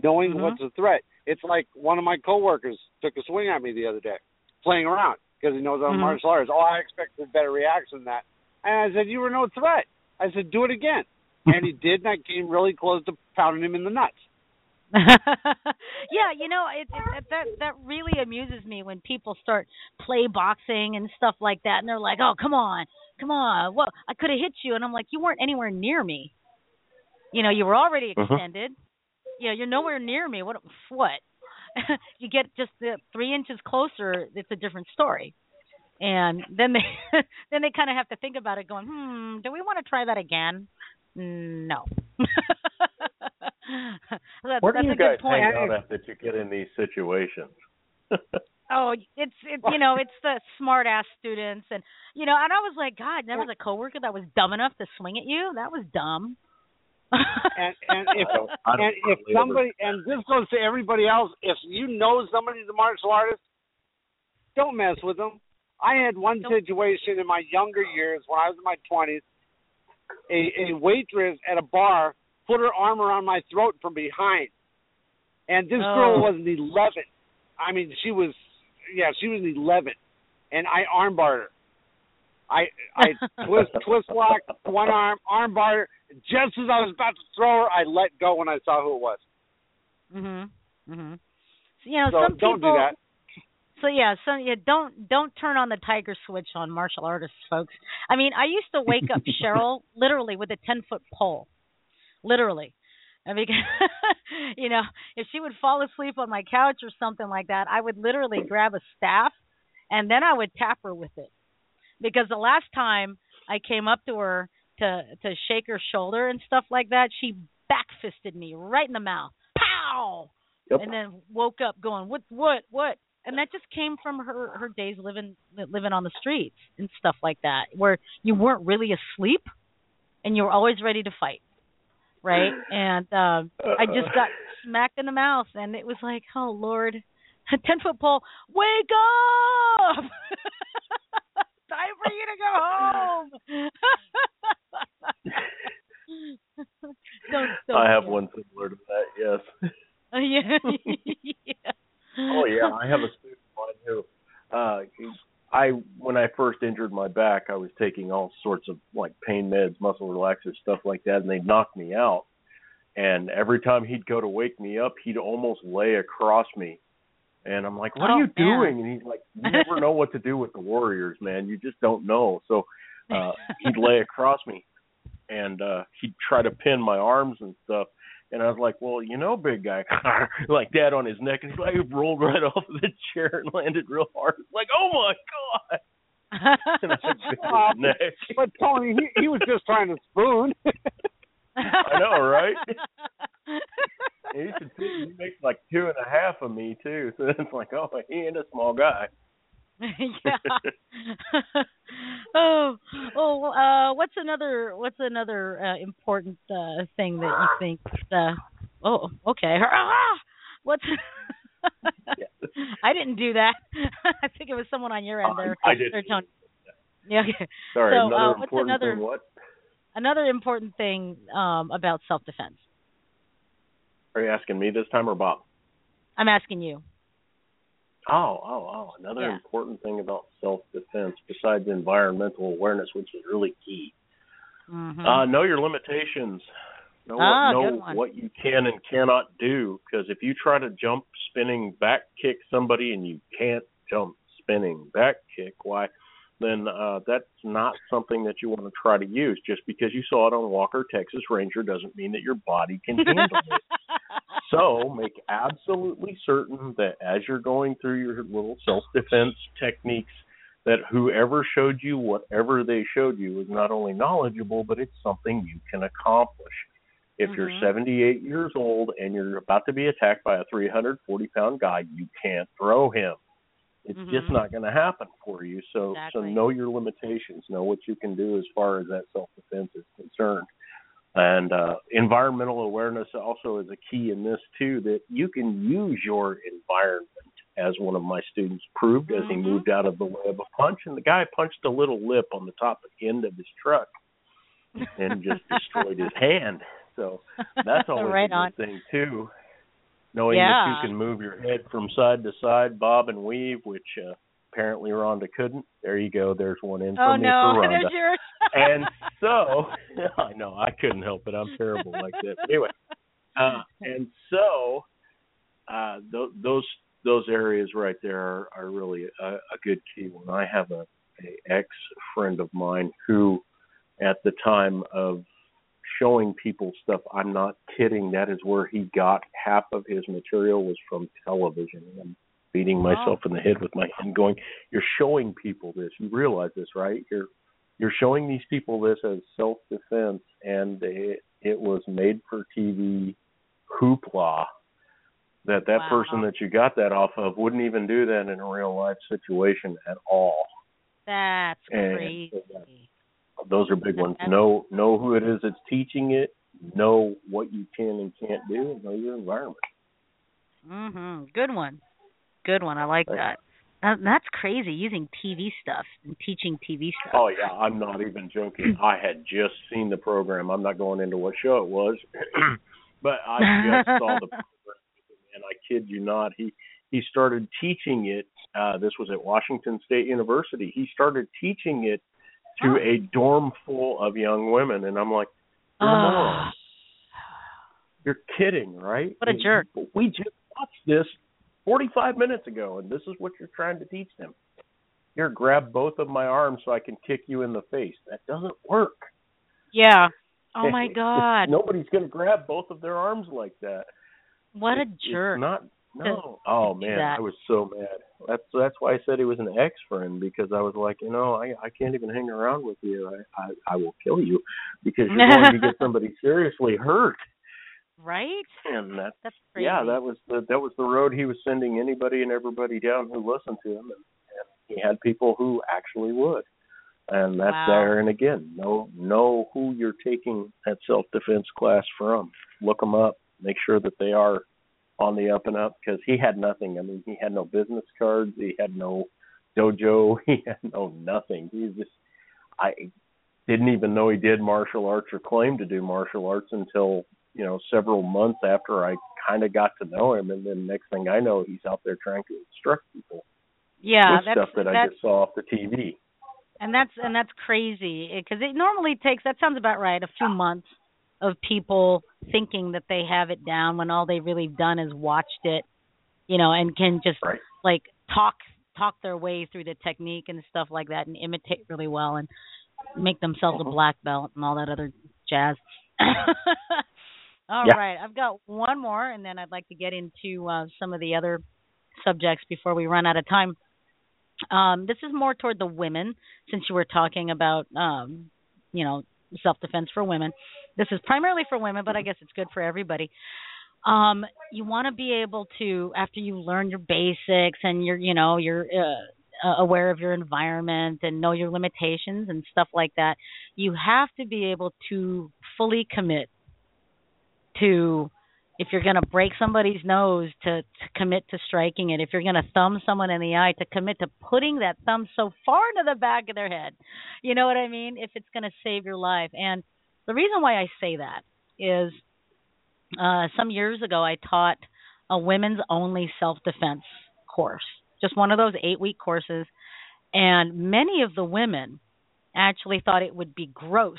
knowing Mhm. what's a threat. It's like one of my coworkers took a swing at me the other day, playing around because he knows I'm Mhm. martial arts. Oh, I expected a better reaction than that. And I said, "You were no threat." I said, "Do it again," and he did, and I came really close to pounding him in the nuts. yeah, you know, it, it, that that really amuses me when people start play boxing and stuff like that, and they're like, "Oh, come on, come on, well, I could have hit you," and I'm like, "You weren't anywhere near me. You know, you were already Mhm. extended. Yeah, you're nowhere near me. What? What? you get just the three inches closer, it's a different story." And then they then they kind of have to think about it, going, "Hmm, do we want to try that again?" No. That- Where that's do you a good guys point. hang out at that you get in these situations? Oh, it's it you know it's the smart ass students and you know and I was like God, there was a coworker that was dumb enough to swing at you. That was dumb. and and if I don't- I don't and if somebody and this goes to everybody else, if you know somebody's a martial artist, don't mess with them. I had one situation in my younger years when I was in my twenties. A, a waitress at a bar put her arm around my throat from behind, and this girl Oh. was an eleven. I mean, she was yeah, she was an eleven, and I armbarred her. I I twist twist lock one arm armbar her. Just as I was about to throw her, I let go when I saw who it was. mhm. Mhm. you know, So some people don't do that. So yeah, so yeah, don't don't turn on the tiger switch on martial artists, folks. I mean, I used to wake up Cheryl literally with a ten foot pole, literally. I mean, you know, if she would fall asleep on my couch or something like that, I would literally grab a staff and then I would tap her with it. Because the last time I came up to her to to shake her shoulder and stuff like that, she backfisted me right in the mouth. Pow! Yep. And then woke up going, "What? What? What?" And that just came from her her days living living on the streets and stuff like that, where you weren't really asleep, and you were always ready to fight, right? And um, I just got smacked in the mouth, and it was like, "Oh Lord, a ten foot pole, wake up!" Time for you to go home. don't, don't I have one similar to that. Yes. Yeah. Oh yeah, I have a student of mine who, uh, I when I first injured my back, I was taking all sorts of like pain meds, muscle relaxers, stuff like that, and they knocked me out. And every time he'd go to wake me up, he'd almost lay across me. And I'm like, "What Oh, are you man. doing?" And he's like, "You never know what to do with the Warriors, man. You just don't know." So uh, he'd lay across me, and uh, he'd try to pin my arms and stuff. And I was like, well, you know, big guy, like that on his neck, and he's like, he rolled right off of the chair and landed real hard. Like, oh my god! And I bit Uh, but Tony, he, he was just trying to spoon. I know, right? And he, should, he makes like two and a half of me too, so it's like, oh, he ain't a small guy. yeah. What's another? What's another uh, important uh, thing that you think? Uh, oh, okay. What's? I didn't do that. I think it was someone on your end there. I did. there, Tony. Yeah. Okay. Sorry, So, another uh, what's important another- thing. What Another important thing um, about self-defense. are you asking me this time or Bob? I'm asking you. Oh, oh, oh. Another Yeah. important thing about self defense, besides environmental awareness, which is really key. Mhm. Uh, know your limitations. Know, Ah, what, know what you can and cannot do. Because if you try to jump spinning back kick somebody and you can't jump spinning back kick, why? Then uh, that's not something that you want to try to use. Just because you saw it on Walker Texas Ranger doesn't mean that your body can handle it. So make absolutely certain that as you're going through your little self defense techniques, that whoever showed you whatever they showed you is not only knowledgeable, but it's something you can accomplish. If you're Mhm. 78 years old and you're about to be attacked by a 340 pound guy, you can't throw him. It's just Mhm. not going to happen for you. So, so know your limitations. Know what you can do as far as that self defense is concerned. And uh, environmental awareness also is a key in this too. That you can use your environment, as one of my students proved as he Mhm. moved out of the way of a punch, and the guy punched a little lip on the top end of his truck and just destroyed his hand. So that's always right a good on. thing too. Knowing Yeah. that you can move your head from side to side, bob and weave, which uh, apparently Ronda couldn't. There you go. There's one in Oh me no, for Ronda. and so I know I couldn't help it. I'm terrible like that. But anyway, uh, and so uh, th- those those areas right there are, are really a, a good key. When I have a, a ex friend of mine who, at the time of showing people stuff, I'm not kidding. That is where he got half of his material was from television. And I'm beating myself in the head with my hand, going, "You're showing people this. You realize this, right? You're you're showing these people this as self defense, and it, it was made for TV hoopla." That that Wow. person that you got that off of wouldn't even do that in a real life situation at all. That's And crazy. those are big ones. Know know who it is that's teaching it. Know what you can and can't do, and know your environment. Mhm. Good one. Good one. I like that. That- That's crazy using TV stuff and teaching TV stuff. Oh yeah, I'm not even joking. I had just seen the program. I'm not going into what show it was, but I just saw the and I kid you not, he he started teaching it. Uh, this was at Washington State University. He started teaching it to Oh. a dorm full of young women, and I'm like, Ah. You're kidding, right? What a jerk. We just watched this 45 minutes ago, and this is what you're trying to teach them. Here, grab both of my arms so I can kick you in the face. That doesn't work. Yeah. Oh my God. Nobody's going to grab both of their arms like that. What a It's- it's jerk. not no. Oh man, that. I was so mad. That's that's why I said he was an ex friend because I was like, you know, I I can't even hang around with you. I I, I will kill you because you're going to get somebody seriously hurt. Right? And that's, That's crazy. yeah, that was the that was the road he was sending anybody and everybody down who listened to him, and, and he had people who actually would. And that's Wow. there. And again, know know who you're taking that self defense class from. Look them up. Make sure that they are on the up and up because he had nothing. I mean, he had no business cards. He had no dojo. He had no nothing. He just I didn't even know he did martial arts or claimed to do martial arts until you know several months after I kind of got to know him, and then next thing I know, he's out there trying to instruct people Yeah, with that's stuff that I just saw off the TV. and that's and that's crazy because it normally takes that sounds about right a few months of people thinking that they have it down when all they've really done is watched it you know and can just like talk talk their way through the technique and stuff like that and imitate really well and make themselves a black belt and all that other jazz All right, Yeah. i've got one more and then i'd like to get into uh, some of the other subjects before we run out of time um, this is more toward the women, since you were talking about, um, you know, self defense for women. This is primarily for women, but I guess it's good for everybody. Um, you want to be able to, after you learn your basics and you're, you know, you're uh, uh, aware of your environment and know your limitations and stuff like that, you have to be able to fully commit to if you're going to break somebody's nose to, to commit to striking it if you're going to thumb someone in the eye to commit to putting that thumb so far into the back of their head. You know what i mean? If it's going to save your life. And the reason why i say that is uh some years ago i taught a women's only self defense course just one of those 8 week courses and many of the women actually thought it would be gross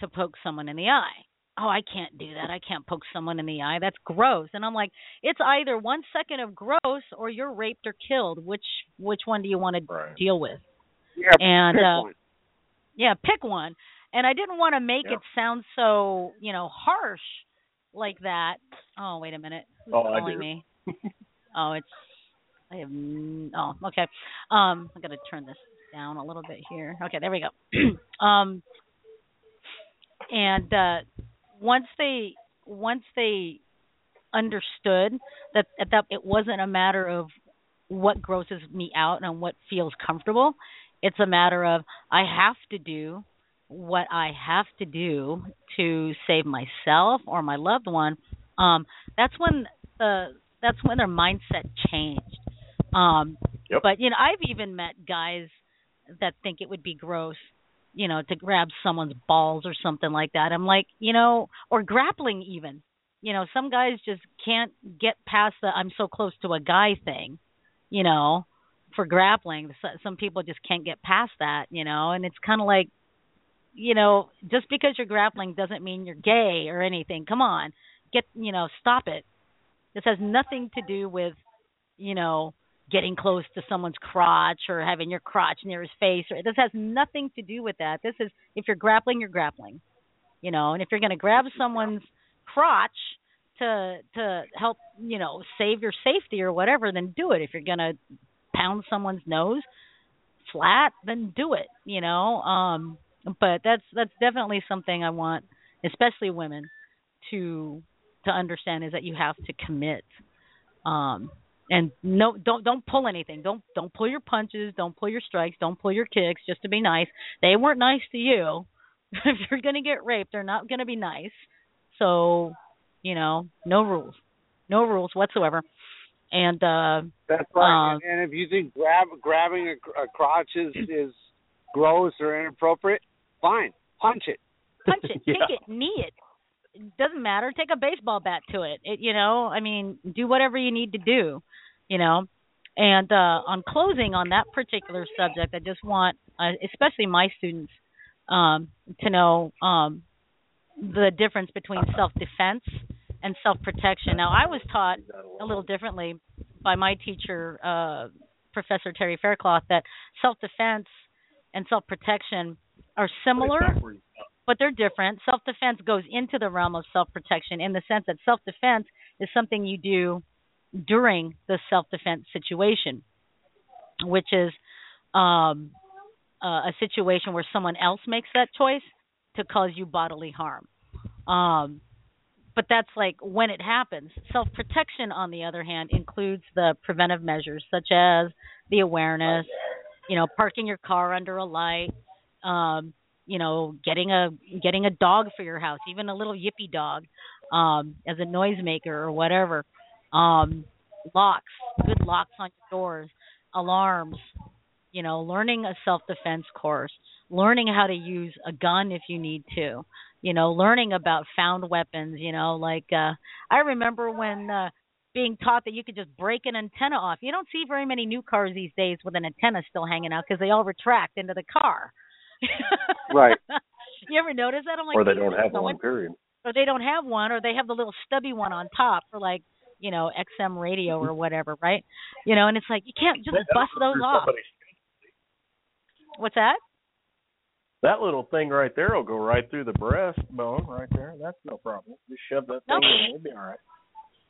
to poke someone in the eye oh, I can't do that. I can't poke someone in the eye. That's gross. And I'm like, it's either one second of gross or you're raped or killed. Which which one do you want to deal with? Yeah, and pick uh one. yeah, pick one. And I didn't want to make Yeah. it sound so, you know, harsh like that. Oh, wait a minute. Who's Oh, I calling me? oh, it's I have oh, okay. Um, I got to turn this down a little bit here. Okay, there we go. um and uh once they once they understood that that it wasn't a matter of what grosses me out and what feels comfortable it's a matter of i have to do what i have to do to save myself or my loved one um that's when the that's when their mindset changed um but you know i've even met guys that think it would be gross you know, to grab someone's balls or something like that. I'm like, you know, or grappling even. You know, some guys just can't get past the I'm so close to a guy thing, you know, for grappling. Some people just can't get past that, you know, and it's kind of like you know, just because you're grappling doesn't mean you're gay or anything. Come on. Get, you know, stop it. This has nothing to do with, you know, getting close to someone's crotch or having your crotch near his face or this has nothing to do with that this is if you're grappling you're grappling you know and if you're going to grab someone's crotch to to help you know save your safety or whatever then do it if you're going to pound someone's nose flat then do it you know um but that's that's definitely something i want especially women to to understand is that you have to commit. Um and no don't don't pull anything. Don't don't pull your punches. Don't pull your strikes. Don't pull your kicks just to be nice. They weren't nice to you. If you're going to get raped they're not going to be nice. So you know no rules. No rules whatsoever. And uh That's right. um, and, and if you think grab grabbing a, a crotch is is gross or inappropriate, fine, punch it. punch it. Kick it. Knee it. It doesn't matter. Take a baseball bat to it. It you know i mean do whatever you need to do you know. And uh on closing on that particular subject i just want uh, especially my students um to know um the difference between self defense and self protection now i was taught a little differently by my teacher, uh, Professor Terry Faircloth, that self-defense and self-protection are similar, but they're different. Self-defense goes into the realm of self-protection in the sense that self-defense is something you do during the self-defense situation, which is um, uh, a situation where someone else makes that choice to cause you bodily harm. Um, but that's like when it happens. Self protection, on the other hand, includes the preventive measures such as the awareness, you know, parking your car under a light, um, you know, getting a getting a dog for your house, even a little yippy dog, um, as a noisemaker or whatever. Um, locks, good locks on your doors, alarms, you know, learning a self defense course, learning how to use a gun if you need to, you know, learning about found weapons, you know, like uh I remember when uh being taught that you could just break an antenna off. You don't see very many new cars these days with an antenna still hanging out because they all retract into the car. right. You ever notice that? I'm like, or they don't have one. Period. Or they don't have one, or they have the little stubby one on top for like you know XM radio or whatever, right? You know, and it's like you can't just bust those off. What's that? That little thing right there will go right through the breastbone right there. That's no problem. Just shove that thing in, you'll be all right.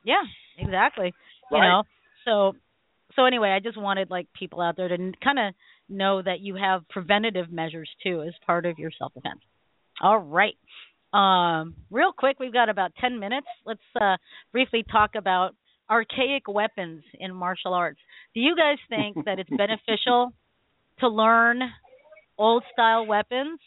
Yeah, exactly. You know, so so anyway, I just wanted like people out there to kind of know that you have preventative measures too as part of your self defense. All right. Um, real quick, we've got about 10 minutes. Let's uh, briefly talk about archaic weapons in martial arts. Do you guys think that it's beneficial to learn old style weapons?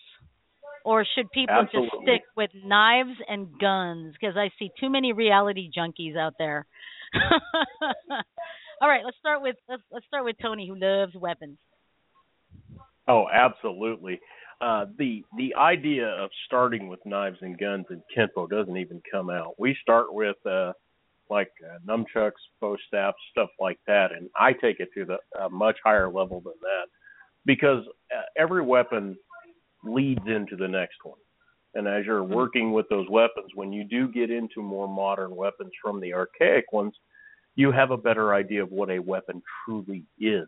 Or should people just stick with knives and guns? Because I see too many reality junkies out there. All right, let's start with let's let's start with Tony, who loves weapons. Oh, absolutely. Uh, the the idea of starting with knives and guns in kenpo doesn't even come out. We start with uh, like uh, nunchucks, bow staffs, stuff like that, and I take it to the a much higher level than that because uh, every weapon leads into the next one. And as you're working with those weapons, when you do get into more modern weapons from the archaic ones, you have a better idea of what a weapon truly is.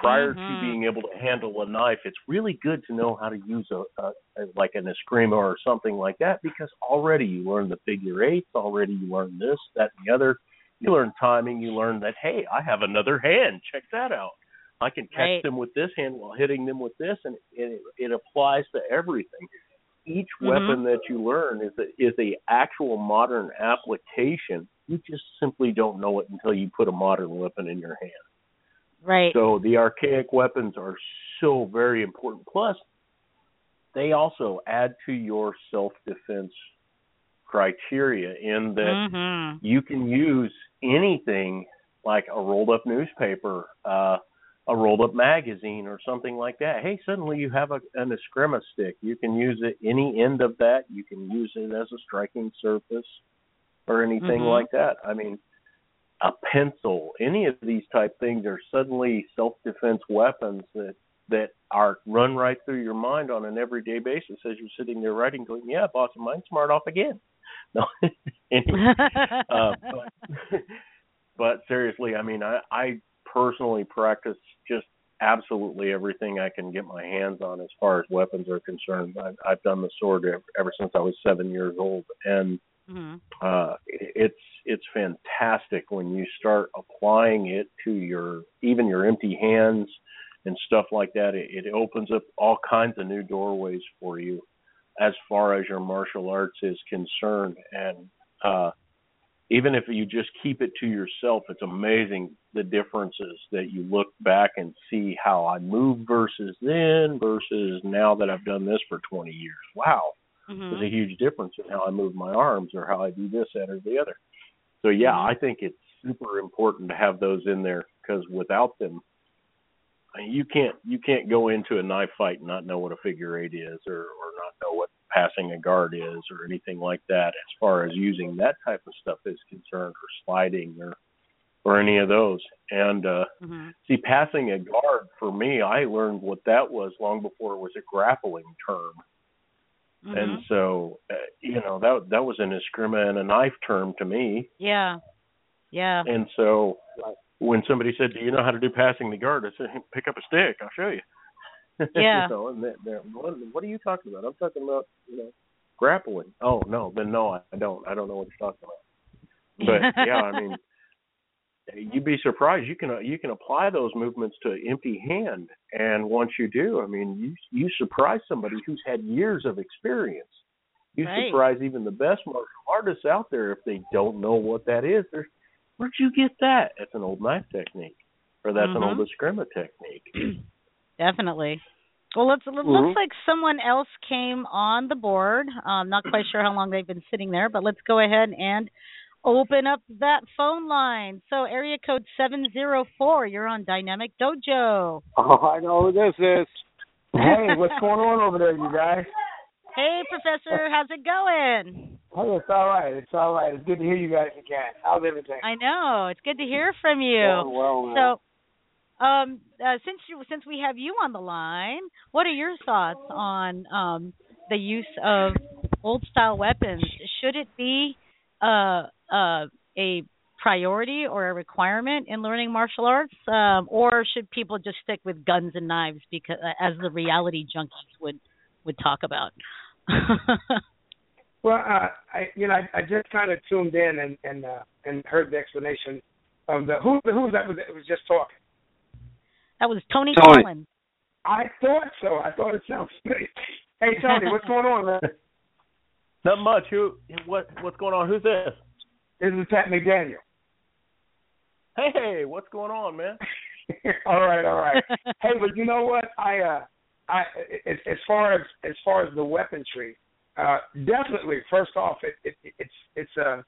Prior to Mhm. being able to handle a knife, it's really good to know how to use a, a, a like an eskrima or something like that because already you learn the figure eights, already you learn this, that, and the other. You learn timing. You learn that hey, I have another hand. Check that out. I can catch Right. them with this hand while hitting them with this, and it, it applies to everything. Each Mhm. weapon that you learn is a, is a actual modern application. You just simply don't know it until you put a modern weapon in your hand. Right. So the archaic weapons are so very important. Plus, they also add to your self defense criteria in that Mhm. you can use anything like a rolled up newspaper, uh, a rolled up magazine, or something like that. Hey, suddenly you have a, an eskrima stick. You can use it any end of that. You can use it as a striking surface or anything Mhm. like that. I mean, a pencil, any of these type things are suddenly self defense weapons that that are run right through your mind on an everyday basis as you're sitting there writing, going, "Yeah, boss of mine, smart off again." No, anyway, uh, but, but seriously, I mean, I I personally practice just absolutely everything I can get my hands on as far as weapons are concerned. I've, I've done the sword ever, ever since I was seven years old, and Mhm. uh, it's it's fantastic when you start applying it to your even your empty hands and stuff like that. It, it opens up all kinds of new doorways for you as far as your martial arts is concerned. And uh, even if you just keep it to yourself, it's amazing the differences that you look back and see how I move versus then versus now that I've done this for 20 years. Wow Mhm. there's a huge difference in how I move my arms or how I do this, that, or the other. So yeah, I think it's super important to have those in there because without them, you can't you can't go into a knife fight and not know what a figure eight is or or not know what passing a guard is or anything like that as far as using that type of stuff is concerned or sliding or or any of those. And uh Mhm. see passing a guard for me, I learned what that was long before it was a grappling term. And Mhm. so, uh, you know, that that was an eskrima and a knife term to me. Yeah. Yeah. And so, when somebody said, "Do you know how to do passing the guard?" I said, "Pick up a stick. I'll show you." Yeah. you know, and they're, they're, what, what are you talking about? I'm talking about you know grappling. Oh no, then no, I don't. I don't know what you're talking about. But yeah, I mean, you'd be surprised. You can uh, you can apply those movements to empty hand, and once you do, I mean, you you surprise somebody who's had years of experience. You Right. surprise even the best martial artists out there if they don't know what that is. They're, where'd you get that? That's an old knife technique, or that's an Mhm. old eskrima technique. Definitely. Well, it's, it looks like someone else came on the board. I'm not quite sure how long they've been sitting there, but let's go ahead and open up that phone line. So, area code 704, you're on Dynamic Dojo. Oh, I know who this is. Hey, what's going on over there, you guys? Hey, Professor, how's it going? Hey, it's all right. It's all right. It's good to hear you guys again. How's everything? I know. It's good to hear from you. Well. So, um, uh, since you since we have you on the line, what are your thoughts on um, the use of old style weapons? Should it be uh, uh, a priority or a requirement in learning martial arts, um, or should people just stick with guns and knives because, as the reality junkies would would talk about? Well, uh, I you know I, I just kind of tuned in and and uh, and heard the explanation of the who who was that was, was just talking. that was Tony, Tony. Collins. I thought so. I thought it sounded familiar. Hey Tony, what's going on, man? Not much. Who? What? What's going on? Who's this? This is Pat McDaniel. Hey, what's going on, man? all right, all right. hey, but you know what? I uh, I as, as far as as far as the weaponry, uh, definitely. First off, it, it it's it's a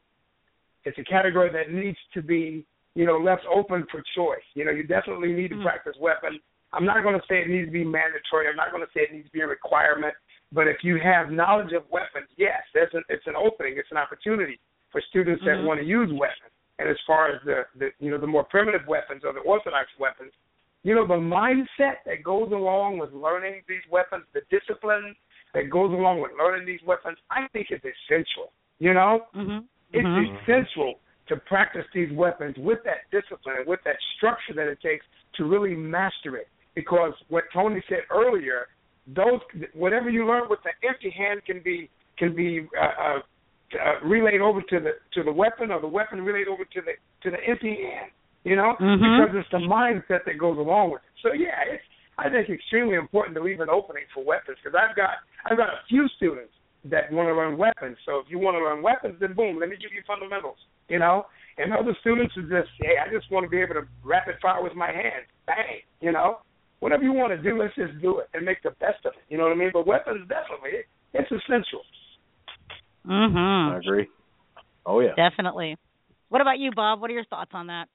it's a category that needs to be you know left open for choice. You know, you definitely need to practice weapon. I'm not going to say it needs to be mandatory. I'm not going to say it needs to be a requirement. But if you have knowledge of weapons, yes, there's an, it's an opening. It's an opportunity for students that Mhm. want to use weapons. And as far as the, the you know the more primitive weapons or the orthodox weapons, you know the mindset that goes along with learning these weapons, the discipline that goes along with learning these weapons, I think is essential. You know, mm-hmm. it's Mhm. essential to practice these weapons with that discipline, with that structure that it takes to really master it. Because what Tony said earlier, those whatever you learn with the empty hand can be can be uh, uh, uh, relayed over to the to the weapon, or the weapon relayed over to the to the empty hand. You know, Mhm. because it's the mindset that goes along with it. So yeah, it's I think extremely important to leave an opening for weapons because I've got I've got a few students that want to learn weapons. So if you want to learn weapons, then boom, let me give you fundamentals. You know, and other students are just hey, I just want to be able to rapid fire with my hands, bang. You know, whatever you want to do, let's just do it and make the best of it. You know what I mean? But weapons definitely it's essential. Mm-hmm. I agree. Oh yeah. Definitely. What about you, Bob? What are your thoughts on that?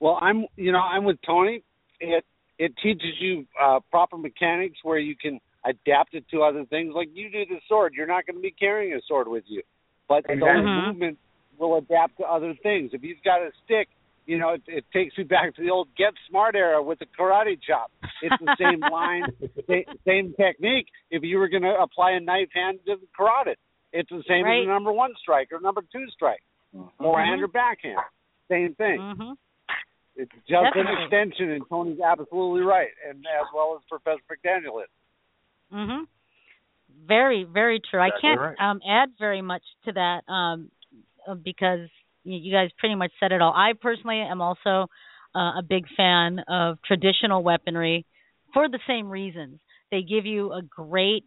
Well, I'm you know I'm with Tony. It it teaches you uh, proper mechanics where you can adapt it to other things. Like you do the sword, you're not going to be carrying a sword with you, but Exactly. those Mhm. movements will adapt to other things. If you've got a stick, you know it, it takes you back to the old Get Smart era with the karate chop. It's the same line, sa- same technique. If you were going to apply a knife hand to the karate, it's the same Right. as a number one strike or number two strike, forehand Mhm. or backhand. Same thing. Mm-hmm. It's just Definitely. an extension, and Tony's absolutely right, and as well as Professor McDaniel is. Mhm. Very, very true. I can't right. um add very much to that um uh, because you guys pretty much said it all. I personally am also uh, a big fan of traditional weaponry for the same reasons. They give you a great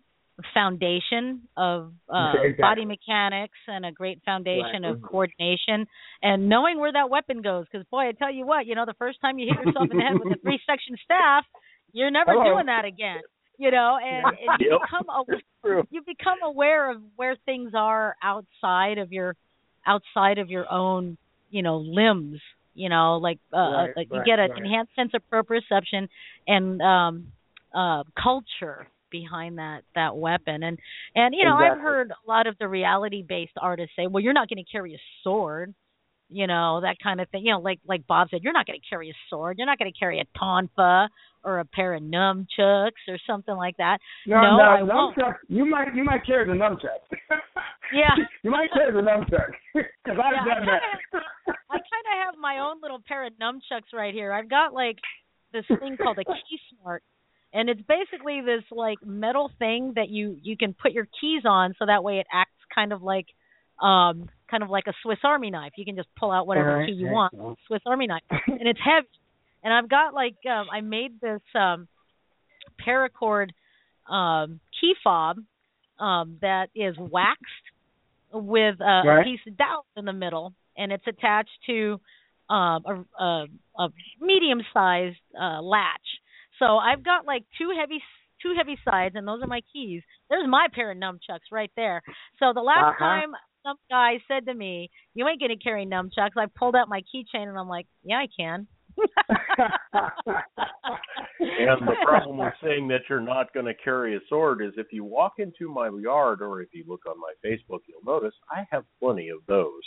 foundation of uh, Exactly. body mechanics and a great foundation Right. of coordination and knowing where that weapon goes. Because boy, I tell you what, you know, the first time you hit yourself in the head with a three section staff, you're never Hello. doing that again. You know, and, and you Yep. become aware, you become aware of where things are outside of your outside of your own, you know, limbs. You know, like uh, Right, like you right, get an right. enhanced sense of proprioception and um uh culture behind that that weapon and and you know i've heard a lot of the reality based artists say well you're not going to carry a sword you know that kind of thing you know like like bob said you're not going to carry a sword you're not going to carry a tonfa or a pair of nunchucks or something like that No, no, no, i won't. You might you might carry the nunchuck. yeah you might carry the nunchuck because I've Yeah, I done that. I kind of have my own little pair of nunchucks right here. I've got like this thing called a Key Smart, and it's basically this like metal thing that you you can put your keys on, so that way it acts kind of like um kind of like a Swiss Army knife. You can just pull out whatever Right, key you right, want, Swiss Army knife, and it's heavy. And I've got like um I made this um paracord um key fob um that is waxed with a, a piece of dowel in the middle, and it's attached to um, a, a, a medium-sized uh, latch. So I've got like two heavy two heavy sides, and those are my keys. There's my pair of nunchucks right there. So the last Uh-huh. time some guy said to me, "You ain't gonna carry nunchucks," I pulled out my keychain, and I'm like, "Yeah, I can." And the problem with saying that you're not going to carry a sword is if you walk into my yard or if you look on my Facebook, you'll notice I have plenty of those.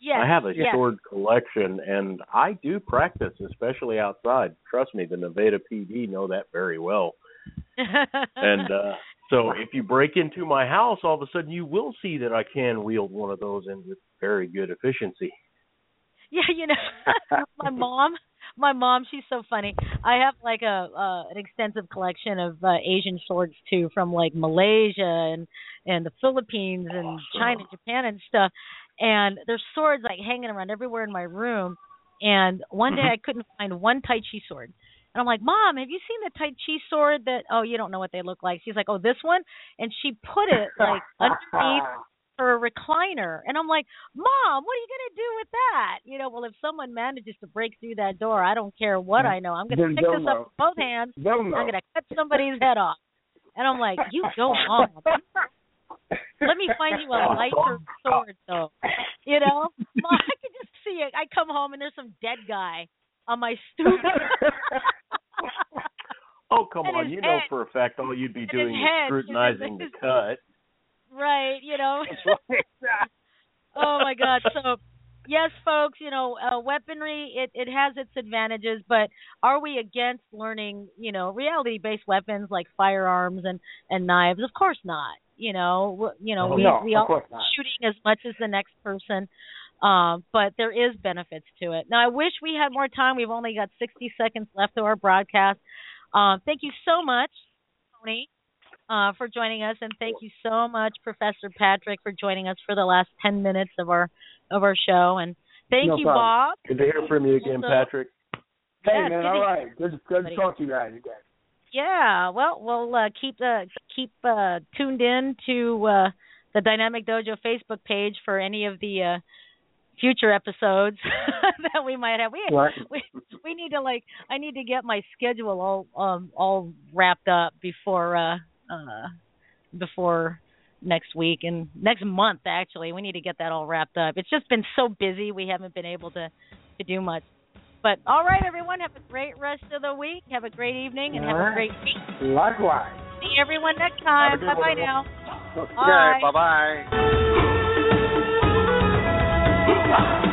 Yes, I have a yes. sword collection and I do practice, especially outside. Trust me, the Nevada PD know that very well. And uh so if you break into my house, all of a sudden you will see that I can wield one of those and with very good efficiency. Yeah, you know, my mom, my mom, she's so funny. I have like a uh, an extensive collection of uh, Asian swords too, from like Malaysia and and the Philippines and China, Japan, and stuff. And there's swords like hanging around everywhere in my room. And one day I couldn't find one Tai Chi sword. And I'm like, Mom, have you seen the Tai Chi sword that? Oh, you don't know what they look like. She's like, Oh, this one. And she put it like underneath her recliner and I'm like, Mom, what are you gonna do with that? You know, well if someone manages to break through that door, I don't care what I know. I'm gonna pick this know. up with both hands. They'll I'm gonna cut somebody's head off. And I'm like, You go mom. Let me find you a lighter sword though. You know? Mom, I can just see it. I come home and there's some dead guy on my stoop. Oh come And on, his you know for a fact all you'd be his doing is head, scrutinizing the cut. Right, you know. oh my god. So yes folks you know uh, weaponry it it has its advantages but are we against learning you know reality based weapons like firearms and and knives? Of course not you know. You know we No, we all shooting as much as the next person um but there is benefits to it. Now i wish we had more time. We've only got 60 seconds left of our broadcast. Um thank you so much tony uh, for joining us, and thank you so much, Professor Patrick, for joining us for the last ten minutes of our of our show. And thank No you, problem. Bob. Good to hear from you again, Also- Patrick. Hey Yeah, man, all right. Good, good to talk to you guys again. Yeah, well, we'll uh, keep uh, keep uh, tuned in to uh, the Dynamic Dojo Facebook page for any of the uh, future episodes that we might have. We, Right. we we need to like I need to get my schedule all um all wrapped up before uh uh before next week and next month actually. We need to get that all wrapped up. It's just been so busy we haven't been able to to do much. But all right everyone, have a great rest of the week. Have a great evening and have a great week. Likewise. See everyone next time. Bye bye now. Okay, bye bye.